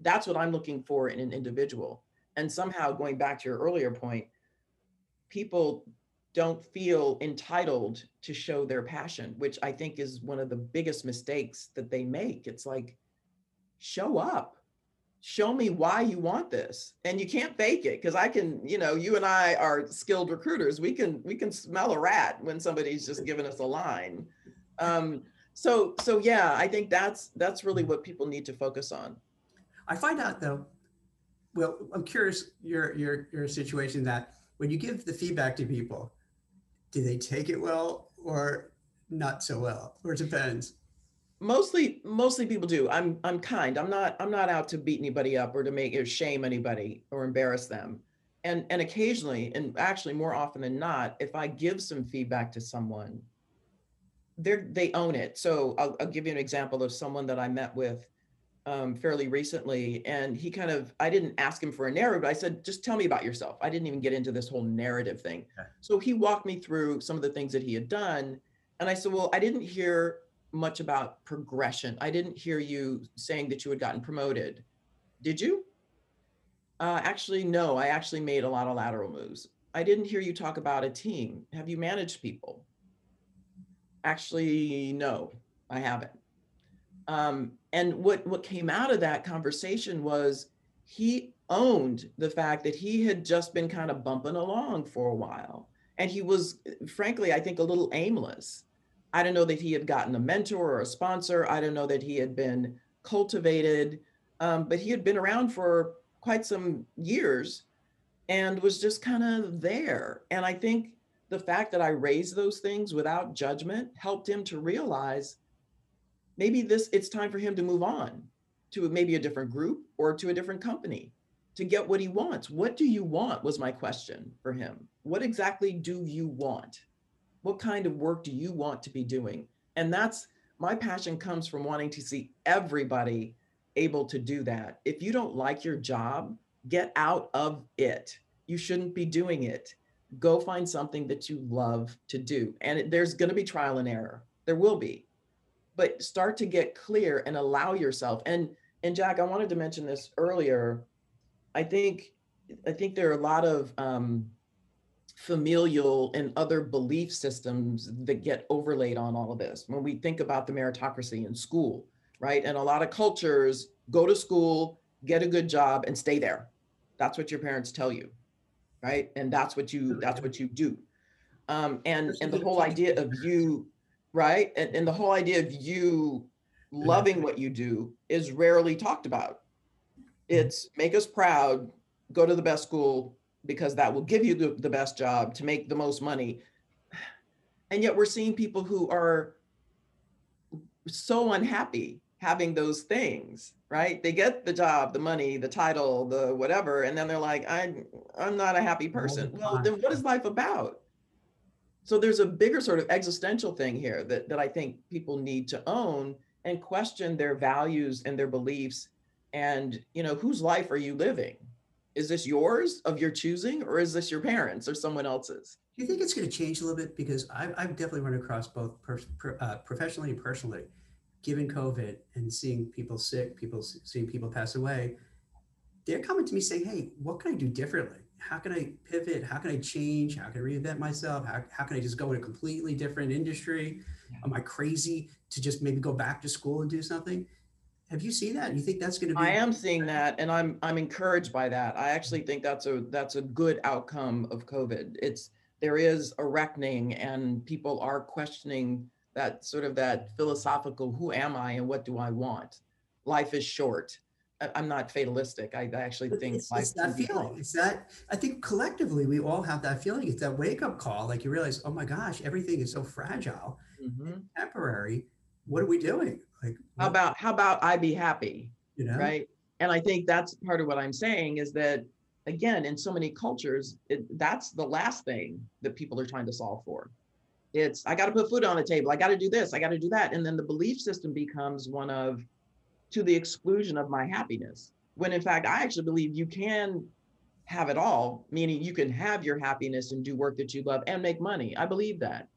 That's what I'm looking for in an individual. And somehow, going back to your earlier point, people don't feel entitled to show their passion, which I think is one of the biggest mistakes that they make. It's like, show up show me why you want this. And you can't fake it because i can you know you and i are skilled recruiters. We can we can smell a rat when somebody's just giving us a line. Um, so so yeah i think that's that's really what people need to focus on. I find out though well i'm curious your your your situation that when you give the feedback to people do they take it well or not so well? Or it depends mostly mostly people do i'm i'm kind i'm not i'm not out to beat anybody up or to make or shame anybody or embarrass them and and occasionally and actually more often than not if i give some feedback to someone they're they own it. So I'll, I'll give you an example of someone that I met with um, fairly recently, and he kind of I didn't ask him for a narrative, but I said, just tell me about yourself. I didn't even get into this whole narrative thing. So he walked me through some of the things that he had done, and I said, well, I didn't hear much about progression. I didn't hear you saying that you had gotten promoted. Did you? Uh, actually, no. I actually made a lot of lateral moves. I didn't hear you talk about a team. Have you managed people? Actually, no, I haven't. Um, and what what came out of that conversation was he owned the fact that he had just been kind of bumping along for a while, and he was, frankly, I think, a little aimless. I don't know that he had gotten a mentor or a sponsor. I don't know that he had been cultivated, um, but he had been around for quite some years and was just kind of there. And I think the fact that I raised those things without judgment helped him to realize maybe this it's time for him to move on to maybe a different group or to a different company to get what he wants. What do you want was my question for him. What exactly do you want? What kind of work do you want to be doing? And that's my passion comes from wanting to see everybody able to do that. If you don't like your job, get out of it. You shouldn't be doing it. Go find something that you love to do. And it, there's going to be trial and error. There will be. But start to get clear and allow yourself. And and Jack, I wanted to mention this earlier. I think I think there are a lot of um, familial and other belief systems that get overlaid on all of this. When we think about the meritocracy in school, right? And a lot of cultures go to school, get a good job, and stay there. That's what your parents tell you, right? And that's what you that's what you do. Um, and and the whole idea of you, right? And, and the whole idea of you loving what you do is rarely talked about. It's make us proud, go to the best school because that will give you the, the best job to make the most money. And yet we're seeing people who are so unhappy having those things, right? They get the job, the money, the title, the whatever, and then they're like, I'm I'm not a happy person. Well, then what is life about? So there's a bigger sort of existential thing here that, that I think people need to own and question their values and their beliefs. And you know, whose life are you living? Is this yours of your choosing, or is this your parents or someone else's? Do you think it's going to change a little bit? Because I've, I've definitely run across both per, per, uh, professionally and personally given COVID and seeing people sick, people seeing people pass away, they're coming to me saying, "Hey, what can I do differently? How can I pivot? How can I change? How can I reinvent myself? How, how can I just go in a completely different industry? Yeah. Am I crazy to just maybe go back to school and do something?" Have you seen that? You think that's going to be? I am seeing that, and I'm I'm encouraged by that. I actually think that's a that's a good outcome of COVID. It's there is a reckoning, and people are questioning that sort of that philosophical who am i and what do i want life is short i'm not fatalistic i, I actually think it's, it's that feeling it's that i think collectively we all have that feeling it's that wake up call like you realize oh my gosh everything is so fragile mm-hmm. temporary what are we doing? Like what? how about how about i be happy you know? right? And i think that's part of what i'm saying is that again in so many cultures it, that's the last thing that people are trying to solve for. It's i got to put food on the table i got to do this i got to do that and then the belief system becomes one of to the exclusion of my happiness. When in fact i actually believe you can have it all meaning you can have your happiness and do work that you love and make money. I believe that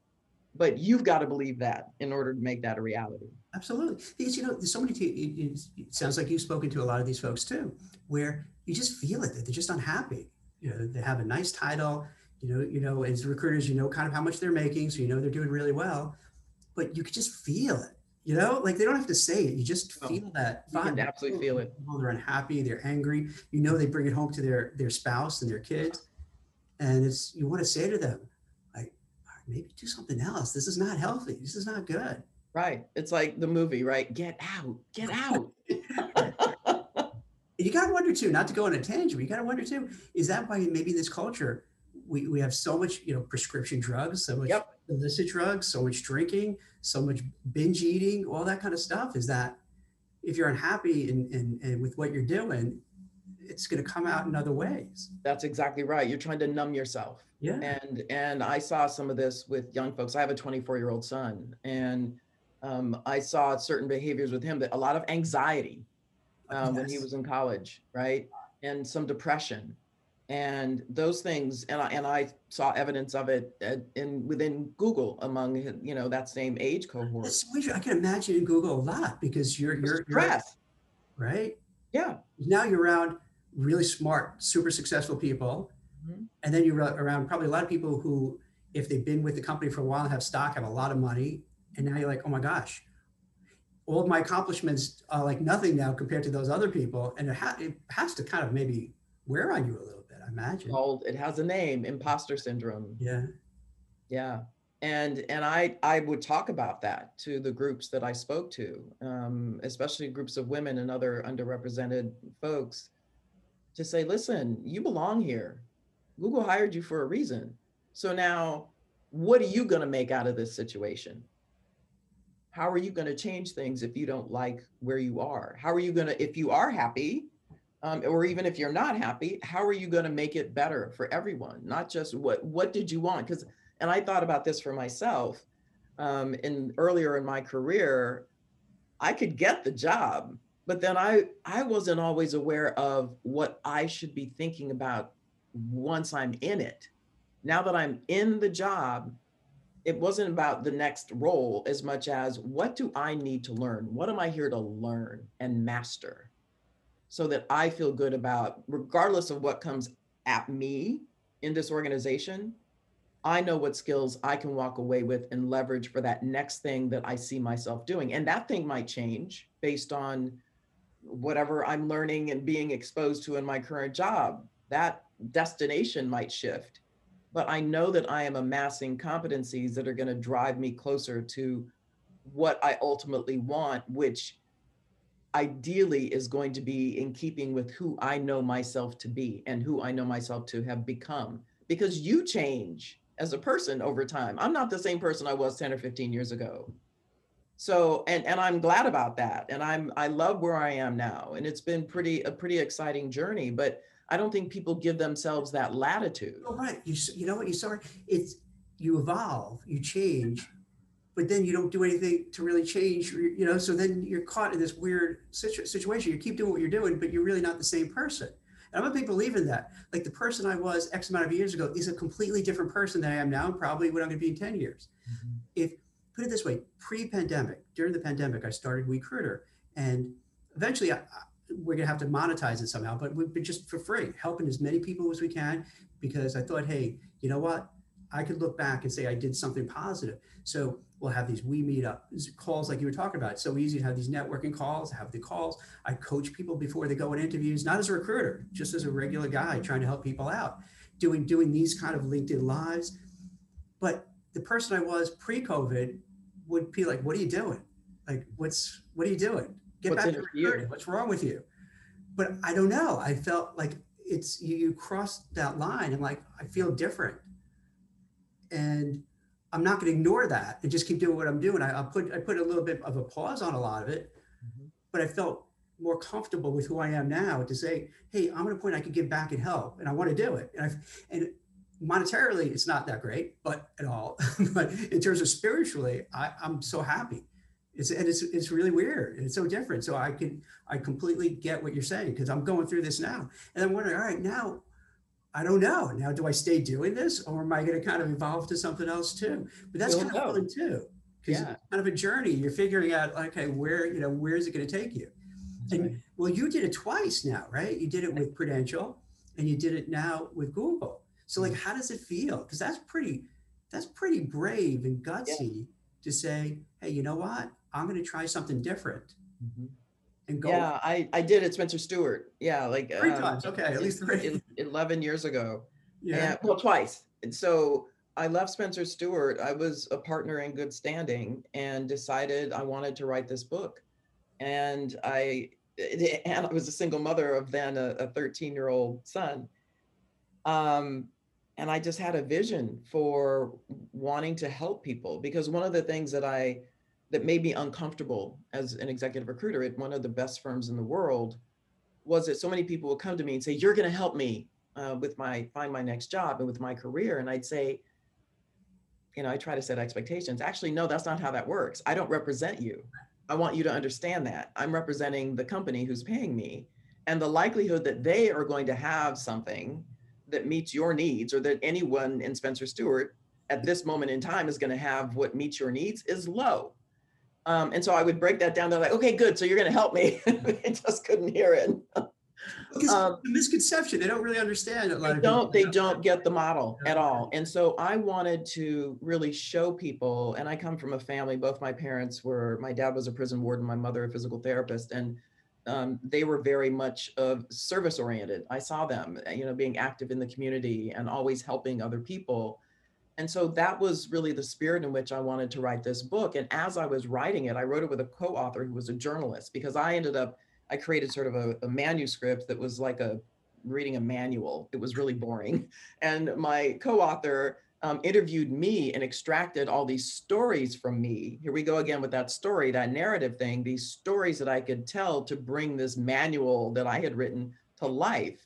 but you've got to believe that in order to make that a reality absolutely because you know there's so many it, it sounds like you've spoken to a lot of these folks too where you just feel it that they're just unhappy you know they have a nice title you know, you know, as recruiters, you know kind of how much they're making, so you know they're doing really well, but you could just feel it. You know, like they don't have to say it; you just oh, feel that. You can absolutely feel it. They're unhappy, they're angry. You know, they bring it home to their their spouse and their kids, and it's you want to say to them, maybe do something else. This is not healthy. This is not good. Right. It's like the movie, right? Get out. Get out. <laughs> <laughs> you got to wonder too, not to go on a tangent, but you got to wonder too, is that why maybe in this culture we, we have so much, you know, prescription drugs, so much yep. illicit drugs, so much drinking, so much binge eating, all that kind of stuff is that if you're unhappy and, and, and with what you're doing, it's going to come out in other ways. That's exactly right. You're trying to numb yourself. Yeah. And and I saw some of this with young folks. I have a 24 year old son, and um, I saw certain behaviors with him that a lot of anxiety um, when he was in college, right, and some depression, and those things. And I and I saw evidence of it at, in within Google among you know that same age cohort. That's so. I can imagine in Google a lot because you're you're, you're right. Yeah. Now you're around really smart, super successful people, Mhm. and then you're around probably a lot of people who, if they've been with the company for a while and have stock, have a lot of money, and now you're like, oh my gosh, all of my accomplishments are like nothing now compared to those other people, and it, ha- it has to kind of maybe wear on you a little bit, I imagine. Called it has a name, imposter syndrome. Yeah. Yeah. And and I I would talk about that to the groups that I spoke to, um, especially groups of women and other underrepresented folks, to say, listen, you belong here. Google hired you for a reason. So now, what are you going to make out of this situation? How are you going to change things if you don't like where you are? How are you going to, if you are happy, um, or even if you're not happy, how are you going to make it better for everyone? Not just what what did you want? Because and I thought about this for myself. Um, in earlier in my career, I could get the job, but then I I wasn't always aware of what I should be thinking about once I'm in it. Now that I'm in the job, it wasn't about the next role as much as what do I need to learn? What am I here to learn and master? So that I feel good about, regardless of what comes at me in this organization, I know what skills I can walk away with and leverage for that next thing that I see myself doing. And that thing might change based on whatever I'm learning and being exposed to in my current job. That destination might shift. But I know that I am amassing competencies that are going to drive me closer to what I ultimately want, which ideally is going to be in keeping with who I know myself to be and who I know myself to have become. Because you change as a person over time. I'm not the same person I was 10 or 15 years ago. So and and I'm glad about that. And I'm I love where I am now. And it's been pretty a pretty exciting journey, but I don't think people give themselves that latitude. Oh, right. You you know what you sorry It's you evolve, you change, but then you don't do anything to really change. You you know, so then you're caught in this weird situ- situation. You keep doing what you're doing, but you're really not the same person. And I'm a big believer in that. Like the person I was X amount of years ago is a completely different person than I am now, and probably what I'm going to be in 10 years. Mm-hmm. If put it this way, pre-pandemic, during the pandemic, I started WeCruitr, and eventually I, we're going to have to monetize it somehow, but we've been just for free, helping as many people as we can, because I thought, hey, you know what? I could look back and say I did something positive. So we'll have these we meet up calls like you were talking about. It's so easy to have these networking calls, have the calls. I coach people before they go in interviews, not as a recruiter, just as a regular guy trying to help people out, doing doing these kind of LinkedIn lives. But the person I was pre-COVID would be like, "What are you doing? Like, what's what are you doing? Get What's back to recruiting. What's wrong with you?" But I don't know. I felt like it's you, you crossed that line, and like I feel different, and I'm not going to ignore that and just keep doing what I'm doing. I, I put I put a little bit of a pause on a lot of it, Mhm. but I felt more comfortable with who I am now to say, "Hey, I'm at a point I could give back and help, and I want to do it." And I and monetarily, it's not that great, but at all. <laughs> but in terms of spiritually, I, I'm so happy. It's and it's it's really weird and it's so different. So I can I completely get what you're saying because I'm going through this now, and I'm wondering, all right, now I don't know. Now, do I stay doing this, or am I going to kind of evolve to something else too? But that's kind of know. fun too, because Yeah. it's kind of a journey. You're figuring out, okay, where you know where is it going to take you? And right. well, you did it twice now, right? You did it with Prudential, and you did it now with Google. So, like, how does it feel? Because that's pretty, that's pretty brave and gutsy to say, hey, you know what? I'm going to try something different Mhm. and go. Yeah, I, I did at Spencer Stuart. Yeah, like Three um, times, okay, at least three. el- 11 years ago. Yeah. And, well, twice. And so I left Spencer Stuart. I was a partner in good standing and decided I wanted to write this book. And I, and I was a single mother of then a 13 year old son. Um, and I just had a vision for wanting to help people because one of the things that I, that made me uncomfortable as an executive recruiter at one of the best firms in the world was that so many people would come to me and say, "You're going to help me uh, with my find my next job and with my career," and I'd say, you know, I try to set expectations. Actually, no, that's not how that works. I don't represent you. I want you to understand that I'm representing the company who's paying me, and the likelihood that they are going to have something that meets your needs, or that anyone in Spencer Stuart at this moment in time is going to have what meets your needs is low. Um, and so I would break that down. They're like, okay, good. So you're going to help me. <laughs> I just couldn't hear it. Because um, the misconception, they don't really understand. A lot they don't. They don't get the model at all. And so I wanted to really show people. And I come from a family. Both my parents were. My dad was a prison warden. My mother a physical therapist, and um, they were very much of service oriented. I saw them, you know, being active in the community and always helping other people. And so that was really the spirit in which I wanted to write this book. And as I was writing it, I wrote it with a co-author who was a journalist because I ended up, I created sort of a, a manuscript that was like a reading a manual. It was really boring. <laughs> And my co-author um, interviewed me and extracted all these stories from me. Here we go again with that story, that narrative thing, these stories that I could tell to bring this manual that I had written to life.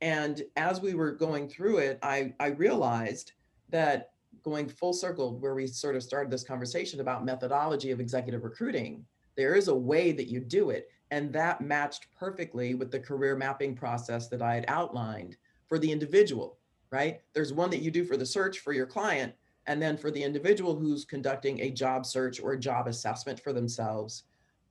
And as we were going through it, I, I realized that going full circle where we sort of started this conversation about methodology of executive recruiting there is a way that you do it and that matched perfectly with the career mapping process that i had outlined for the individual right there's one that you do for the search for your client and then for the individual who's conducting a job search or a job assessment for themselves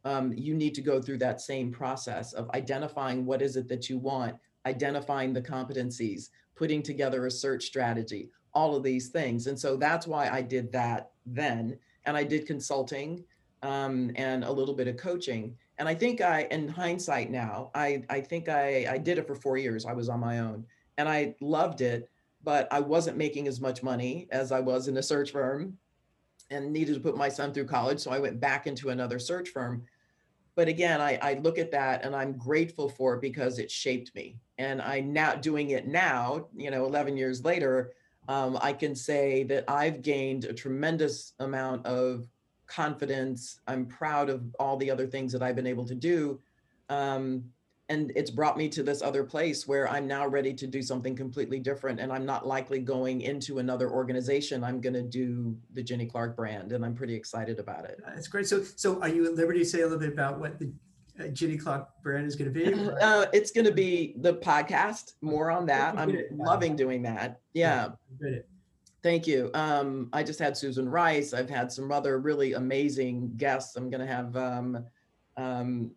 um, you need to go through that same process of identifying what is it that you want identifying the competencies putting together a search strategy all of these things. And so that's why I did that then. And I did consulting um, and a little bit of coaching. And I think I, in hindsight now, I, I think I, I did it for four years. I was on my own and I loved it, but I wasn't making as much money as I was in a search firm and needed to put my son through college. So I went back into another search firm. But again, I, I look at that and I'm grateful for it because it shaped me. And I'm now doing it now, you know, 11 years later, um, I can say that I've gained a tremendous amount of confidence. I'm proud of all the other things that I've been able to do. Um, and it's brought me to this other place where I'm now ready to do something completely different. And I'm not likely going into another organization. I'm going to do the Jenny Clark brand, and I'm pretty excited about it. That's great. So, so are you at liberty to say a little bit about what the uh, Jenny Clark brand is going to be? <laughs> Uh, it's going to be the podcast. More on that. I'm loving doing that. Yeah. Thank you. Um, I just had Susan Rice. I've had some other really amazing guests. I'm going to have um, um,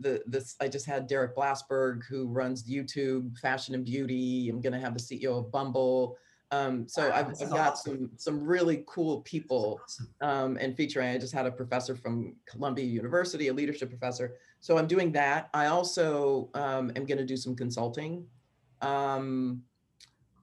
the this. I just had Derek Blasberg, who runs YouTube Fashion and Beauty. I'm going to have the CEO of Bumble. Um, so wow, I've, I've got some some really cool people awesome. um, and featuring. I just had a professor from Columbia University, a leadership professor. So I'm doing that. I also um, am going to do some consulting. Um,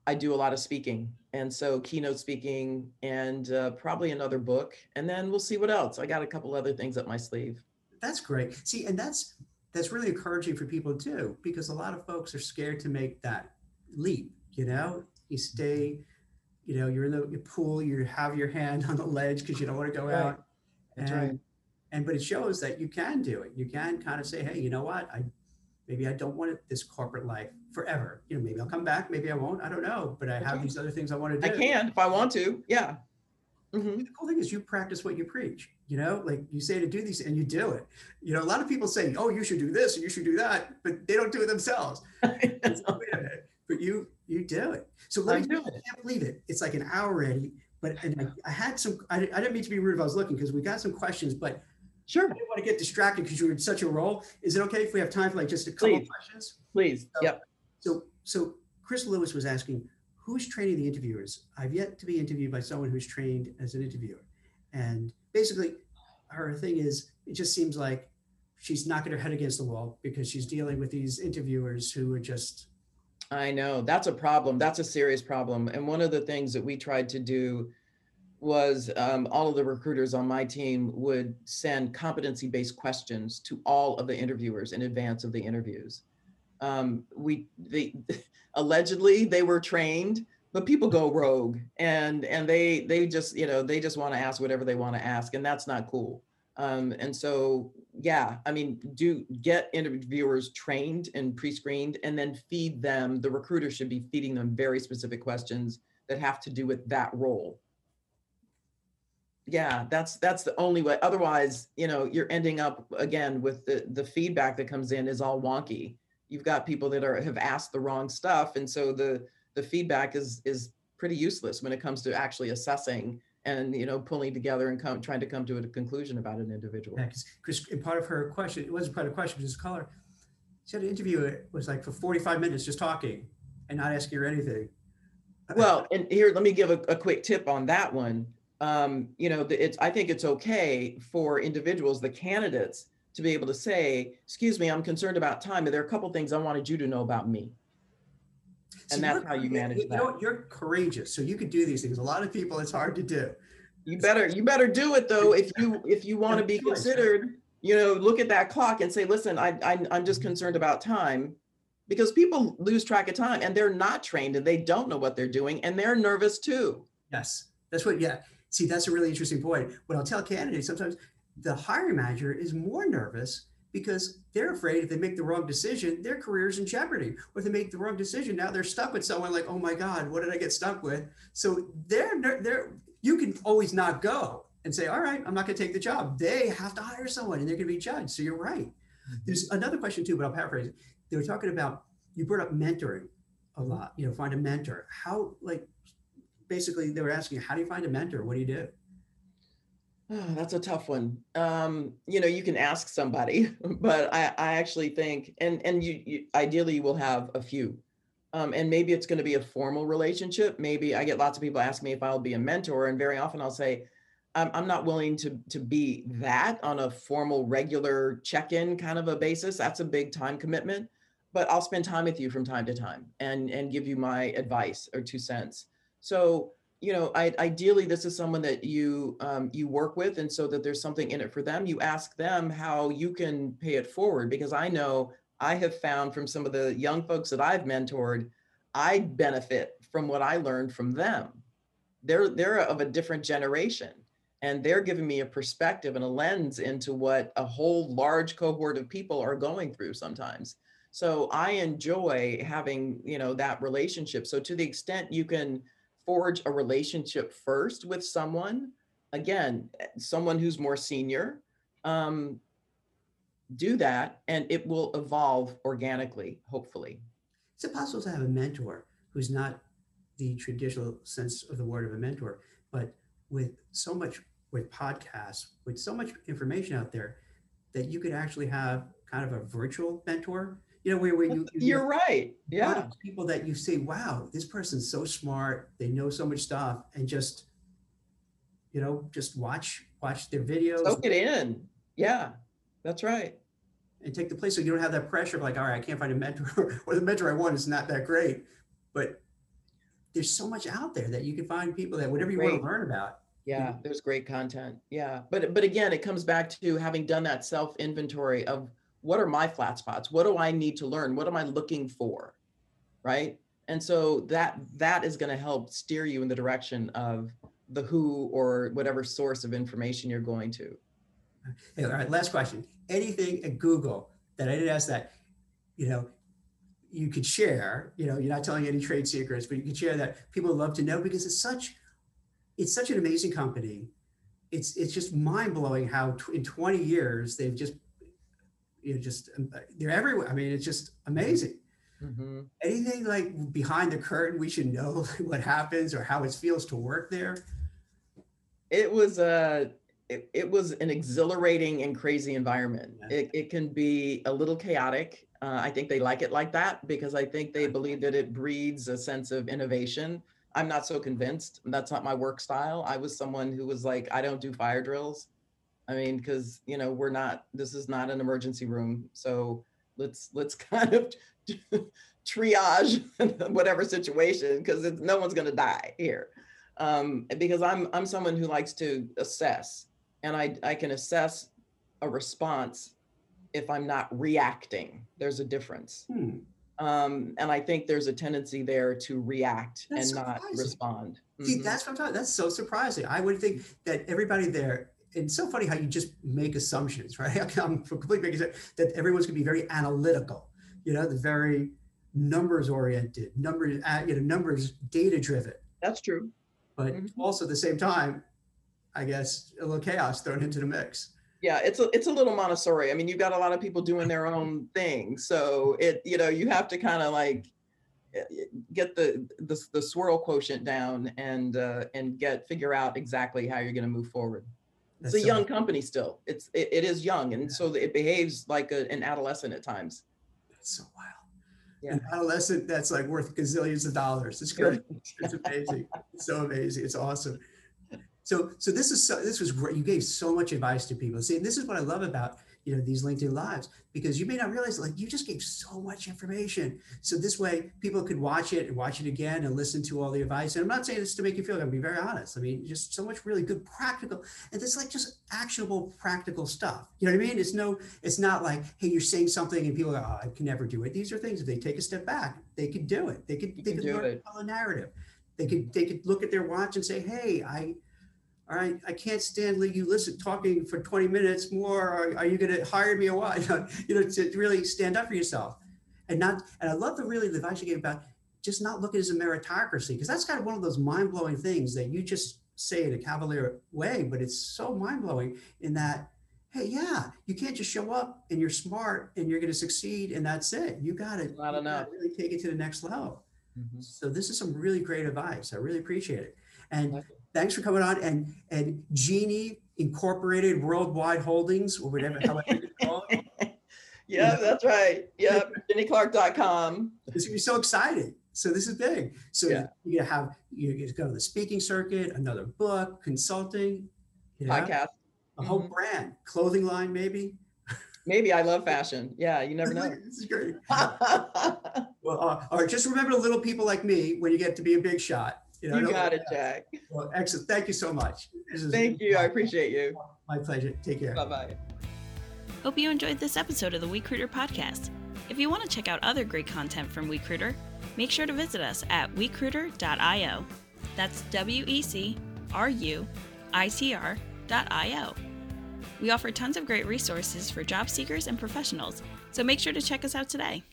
I do a lot of speaking, and so keynote speaking, and uh, probably another book, and then we'll see what else. I got a couple other things up my sleeve. That's great. See, and that's that's really encouraging for people too, because a lot of folks are scared to make that leap. You know, you stay, you know, you're in the pool, you have your hand on the ledge because you don't want to go right. out. That's and, right. And but it shows that you can do it. You can kind of say, hey, you know what? I maybe I don't want this corporate life forever. You know, maybe I'll come back, maybe I won't. I don't know. But I have these other things I want to do. I can if I want to. Yeah. Mm-hmm. The cool thing is you practice what you preach. You know, like you say to do these and you do it. You know, a lot of people say, "Oh, you should do this and you should do that," but they don't do it themselves. <laughs> but you you do it. So let I me, do it. I can't believe it. It's like an hour already. But and I, I had some. I, I didn't mean to be rude if I was looking because we got some questions. But sure, I didn't want to get distracted because you were in such a role. Is it okay if we have time for like just a couple Please. questions? Please. So, yep. So so Chris Lewis was asking, who's training the interviewers? I've yet to be interviewed by someone who's trained as an interviewer, and basically, her thing is it just seems like she's knocking her head against the wall because she's dealing with these interviewers who are just I know that's a problem. That's a serious problem. And one of the things that we tried to do was um, all of the recruiters on my team would send competency based questions to all of the interviewers in advance of the interviews. Um, we they <laughs> allegedly they were trained, but people go rogue and and they they just you know they just want to ask whatever they want to ask, and that's not cool. Um, and so yeah, I mean, do get interviewers trained and pre-screened and then feed them, the recruiter should be feeding them very specific questions that have to do with that role. Yeah, that's that's the only way. Otherwise, you know, you're ending up again with the the feedback that comes in is all wonky. You've got people that are have asked the wrong stuff and so the the feedback is is pretty useless when it comes to actually assessing and you know pulling together and come trying to come to a conclusion about an individual. Yeah, because in part of her question, it wasn't part of the question, just caller. She had an interview. It was like for 45 minutes just talking and not asking her anything. <laughs> Well, and here let me give a, a quick tip on that one. Um, you know, it's I think it's okay for individuals, the candidates, to be able to say, "Excuse me, I'm concerned about time, and there are a couple things I wanted you to know about me." And that's how you manage you that. Know, you're courageous, so you could do these things. A lot of people, it's hard to do. You better you better do it though if you if you want to be considered. You know, look at that clock and say, "Listen, I, I I'm just mm-hmm. concerned about time." Because people lose track of time and they're not trained and they don't know what they're doing and they're nervous too. Yes, that's what. Yeah, see, that's a really interesting point. What I'll tell candidates sometimes, the hiring manager is more nervous because they're afraid if they make the wrong decision, their career's in jeopardy. Or if they make the wrong decision, now they're stuck with someone like, oh my God, what did I get stuck with? So they're they're you can always not go and say, all right, I'm not going to take the job. They have to hire someone and they're going to be judged. So you're right. There's another question too, but I'll paraphrase. They were talking about you brought up mentoring a lot. You know, find a mentor. How like basically they were asking, how do you find a mentor? What do you do? Oh, that's a tough one. Um, you know, you can ask somebody, <laughs> but I, I actually think, and and you, you ideally you will have a few, um, and maybe it's going to be a formal relationship. Maybe I get lots of people ask me if I'll be a mentor, and very often I'll say, I'm, I'm not willing to to be that on a formal, regular check-in kind of a basis. That's a big time commitment, but I'll spend time with you from time to time and and give you my advice or two cents. So you know, I, ideally, this is someone that you um, you work with, and so that there's something in it for them. You ask them how you can pay it forward, because I know I have found from some of the young folks that I've mentored, I benefit from what I learned from them. They're they're of a different generation, and they're giving me a perspective and a lens into what a whole large cohort of people are going through sometimes. So I enjoy having you know that relationship. So to the extent you can forge a relationship first with someone, again, someone who's more senior, um, do that and it will evolve organically, hopefully. Is it possible to have a mentor who's not the traditional sense of the word of a mentor, but with so much with podcasts, with so much information out there, that you could actually have kind of a virtual mentor you know, where, where you, you are right. Yeah. People that you say, wow, this person's so smart. They know so much stuff and just, you know, just watch, watch their videos. Soak it in. Yeah, that's right. And take the place. So you don't have that pressure of like, all right, I can't find a mentor <laughs> or the mentor I want is not that great, but there's so much out there that you can find people that whatever you great. want to learn about. Yeah, there's great content. Yeah. But, but again, it comes back to having done that self inventory of what are my flat spots? What do i need to learn? What am i looking for? Right? And so that that is going to help steer you in the direction of the who or whatever source of information you're going to. Hey, all right last question. Anything at google that i didn't ask that you know you could share you know you're not telling any trade secrets but you could share that people love to know because it's such it's such an amazing company. It's it's just mind-blowing how t- in 20 years they've just you know, just um, they're everywhere. I mean, it's just amazing. Mm-hmm. Anything like behind the curtain we should know <laughs> what happens or how it feels to work there? It was a it, it was an exhilarating and crazy environment. Yeah. It, it can be a little chaotic. Uh, I think they like it like that because I think they believe that it breeds a sense of innovation. I'm not so convinced. That's not my work style. I was someone who was like, I don't do fire drills. I mean, because you know we're not. This is not an emergency room, so let's let's <laughs> kind of triage <laughs> whatever situation because no one's going to die here. Um, because I'm I'm someone who likes to assess, and I I can assess a response if I'm not reacting. There's a difference. Hmm. Um, and I think there's a tendency there to react that's and surprising. not respond. See, mm-hmm. that's what I'm talking. That's so surprising. I would think that everybody there it's so funny how you just make assumptions, right? <laughs> I'm completely making that everyone's going to be very analytical, you know, the very numbers oriented, numbers, uh, you know, numbers data driven. That's true. But mm-hmm. also at the same time, I guess a little chaos thrown into the mix. Yeah, it's a it's a little Montessori. I mean, you've got a lot of people doing their own thing, so it you know you have to kind of like eh, get the, the the swirl quotient down and uh, and get figure out exactly how you're going to move forward. That's it's a so young company still. It's it, it is young, and yeah. so it behaves like a, an adolescent at times. That's so wild. Yeah. An adolescent that's like worth gazillions of dollars. It's great. it's amazing. It's so amazing. It's awesome. So, so this is so, this was great. You gave so much advice to people. See, and this is what I love about you know these LinkedIn lives because you may not realize like you just gave so much information. So this way, people could watch it and watch it again and listen to all the advice. And I'm not saying this to make you feel. I'm be very honest. I mean, just so much really good practical, and it's like just actionable practical stuff. You know what I mean? It's no, it's not like hey, you're saying something and people go, oh, I can never do it. These are things if they take a step back, they could do it. They could you they could learn it. a narrative. They could they could look at their watch and say, hey, I all right, I can't stand you listen talking for 20 minutes more. Are, are you going to hire me or what? <laughs> you know, to really stand up for yourself and not, and I love the really the advice you gave about just not look at it as a meritocracy, because that's kind of one of those mind blowing things that you just say in a cavalier way, but it's so mind blowing in that, hey, yeah, you can't just show up and you're smart and you're going to succeed and that's it. You got to really take it to the next level. Mm-hmm. So this is some really great advice. I really appreciate it. And thanks for coming on. And and Genie Incorporated Worldwide Holdings, or whatever, however you call it. yeah, that's right. Yeah, <laughs> JennyClark.com. Be so exciting. So this is big. So yeah. you have you go to the speaking circuit, another book, consulting, you know, podcast, a whole mm-hmm. brand, clothing line, maybe. Maybe I love <laughs> fashion. Yeah, you never know. <laughs> this is great. well, uh, all right. Just remember the little people like me when you get to be a big shot. You, know, you got it, Jack. Well, excellent. Thank you so much. Thank you. I appreciate you. My pleasure. Take care. Bye bye. Hope you enjoyed this episode of the WeCruitr podcast. If you want to check out other great content from WeCruitr, make sure to visit us at wecruitr.io. That's W E C R U I T R.io. We offer tons of great resources for job seekers and professionals, so make sure to check us out today.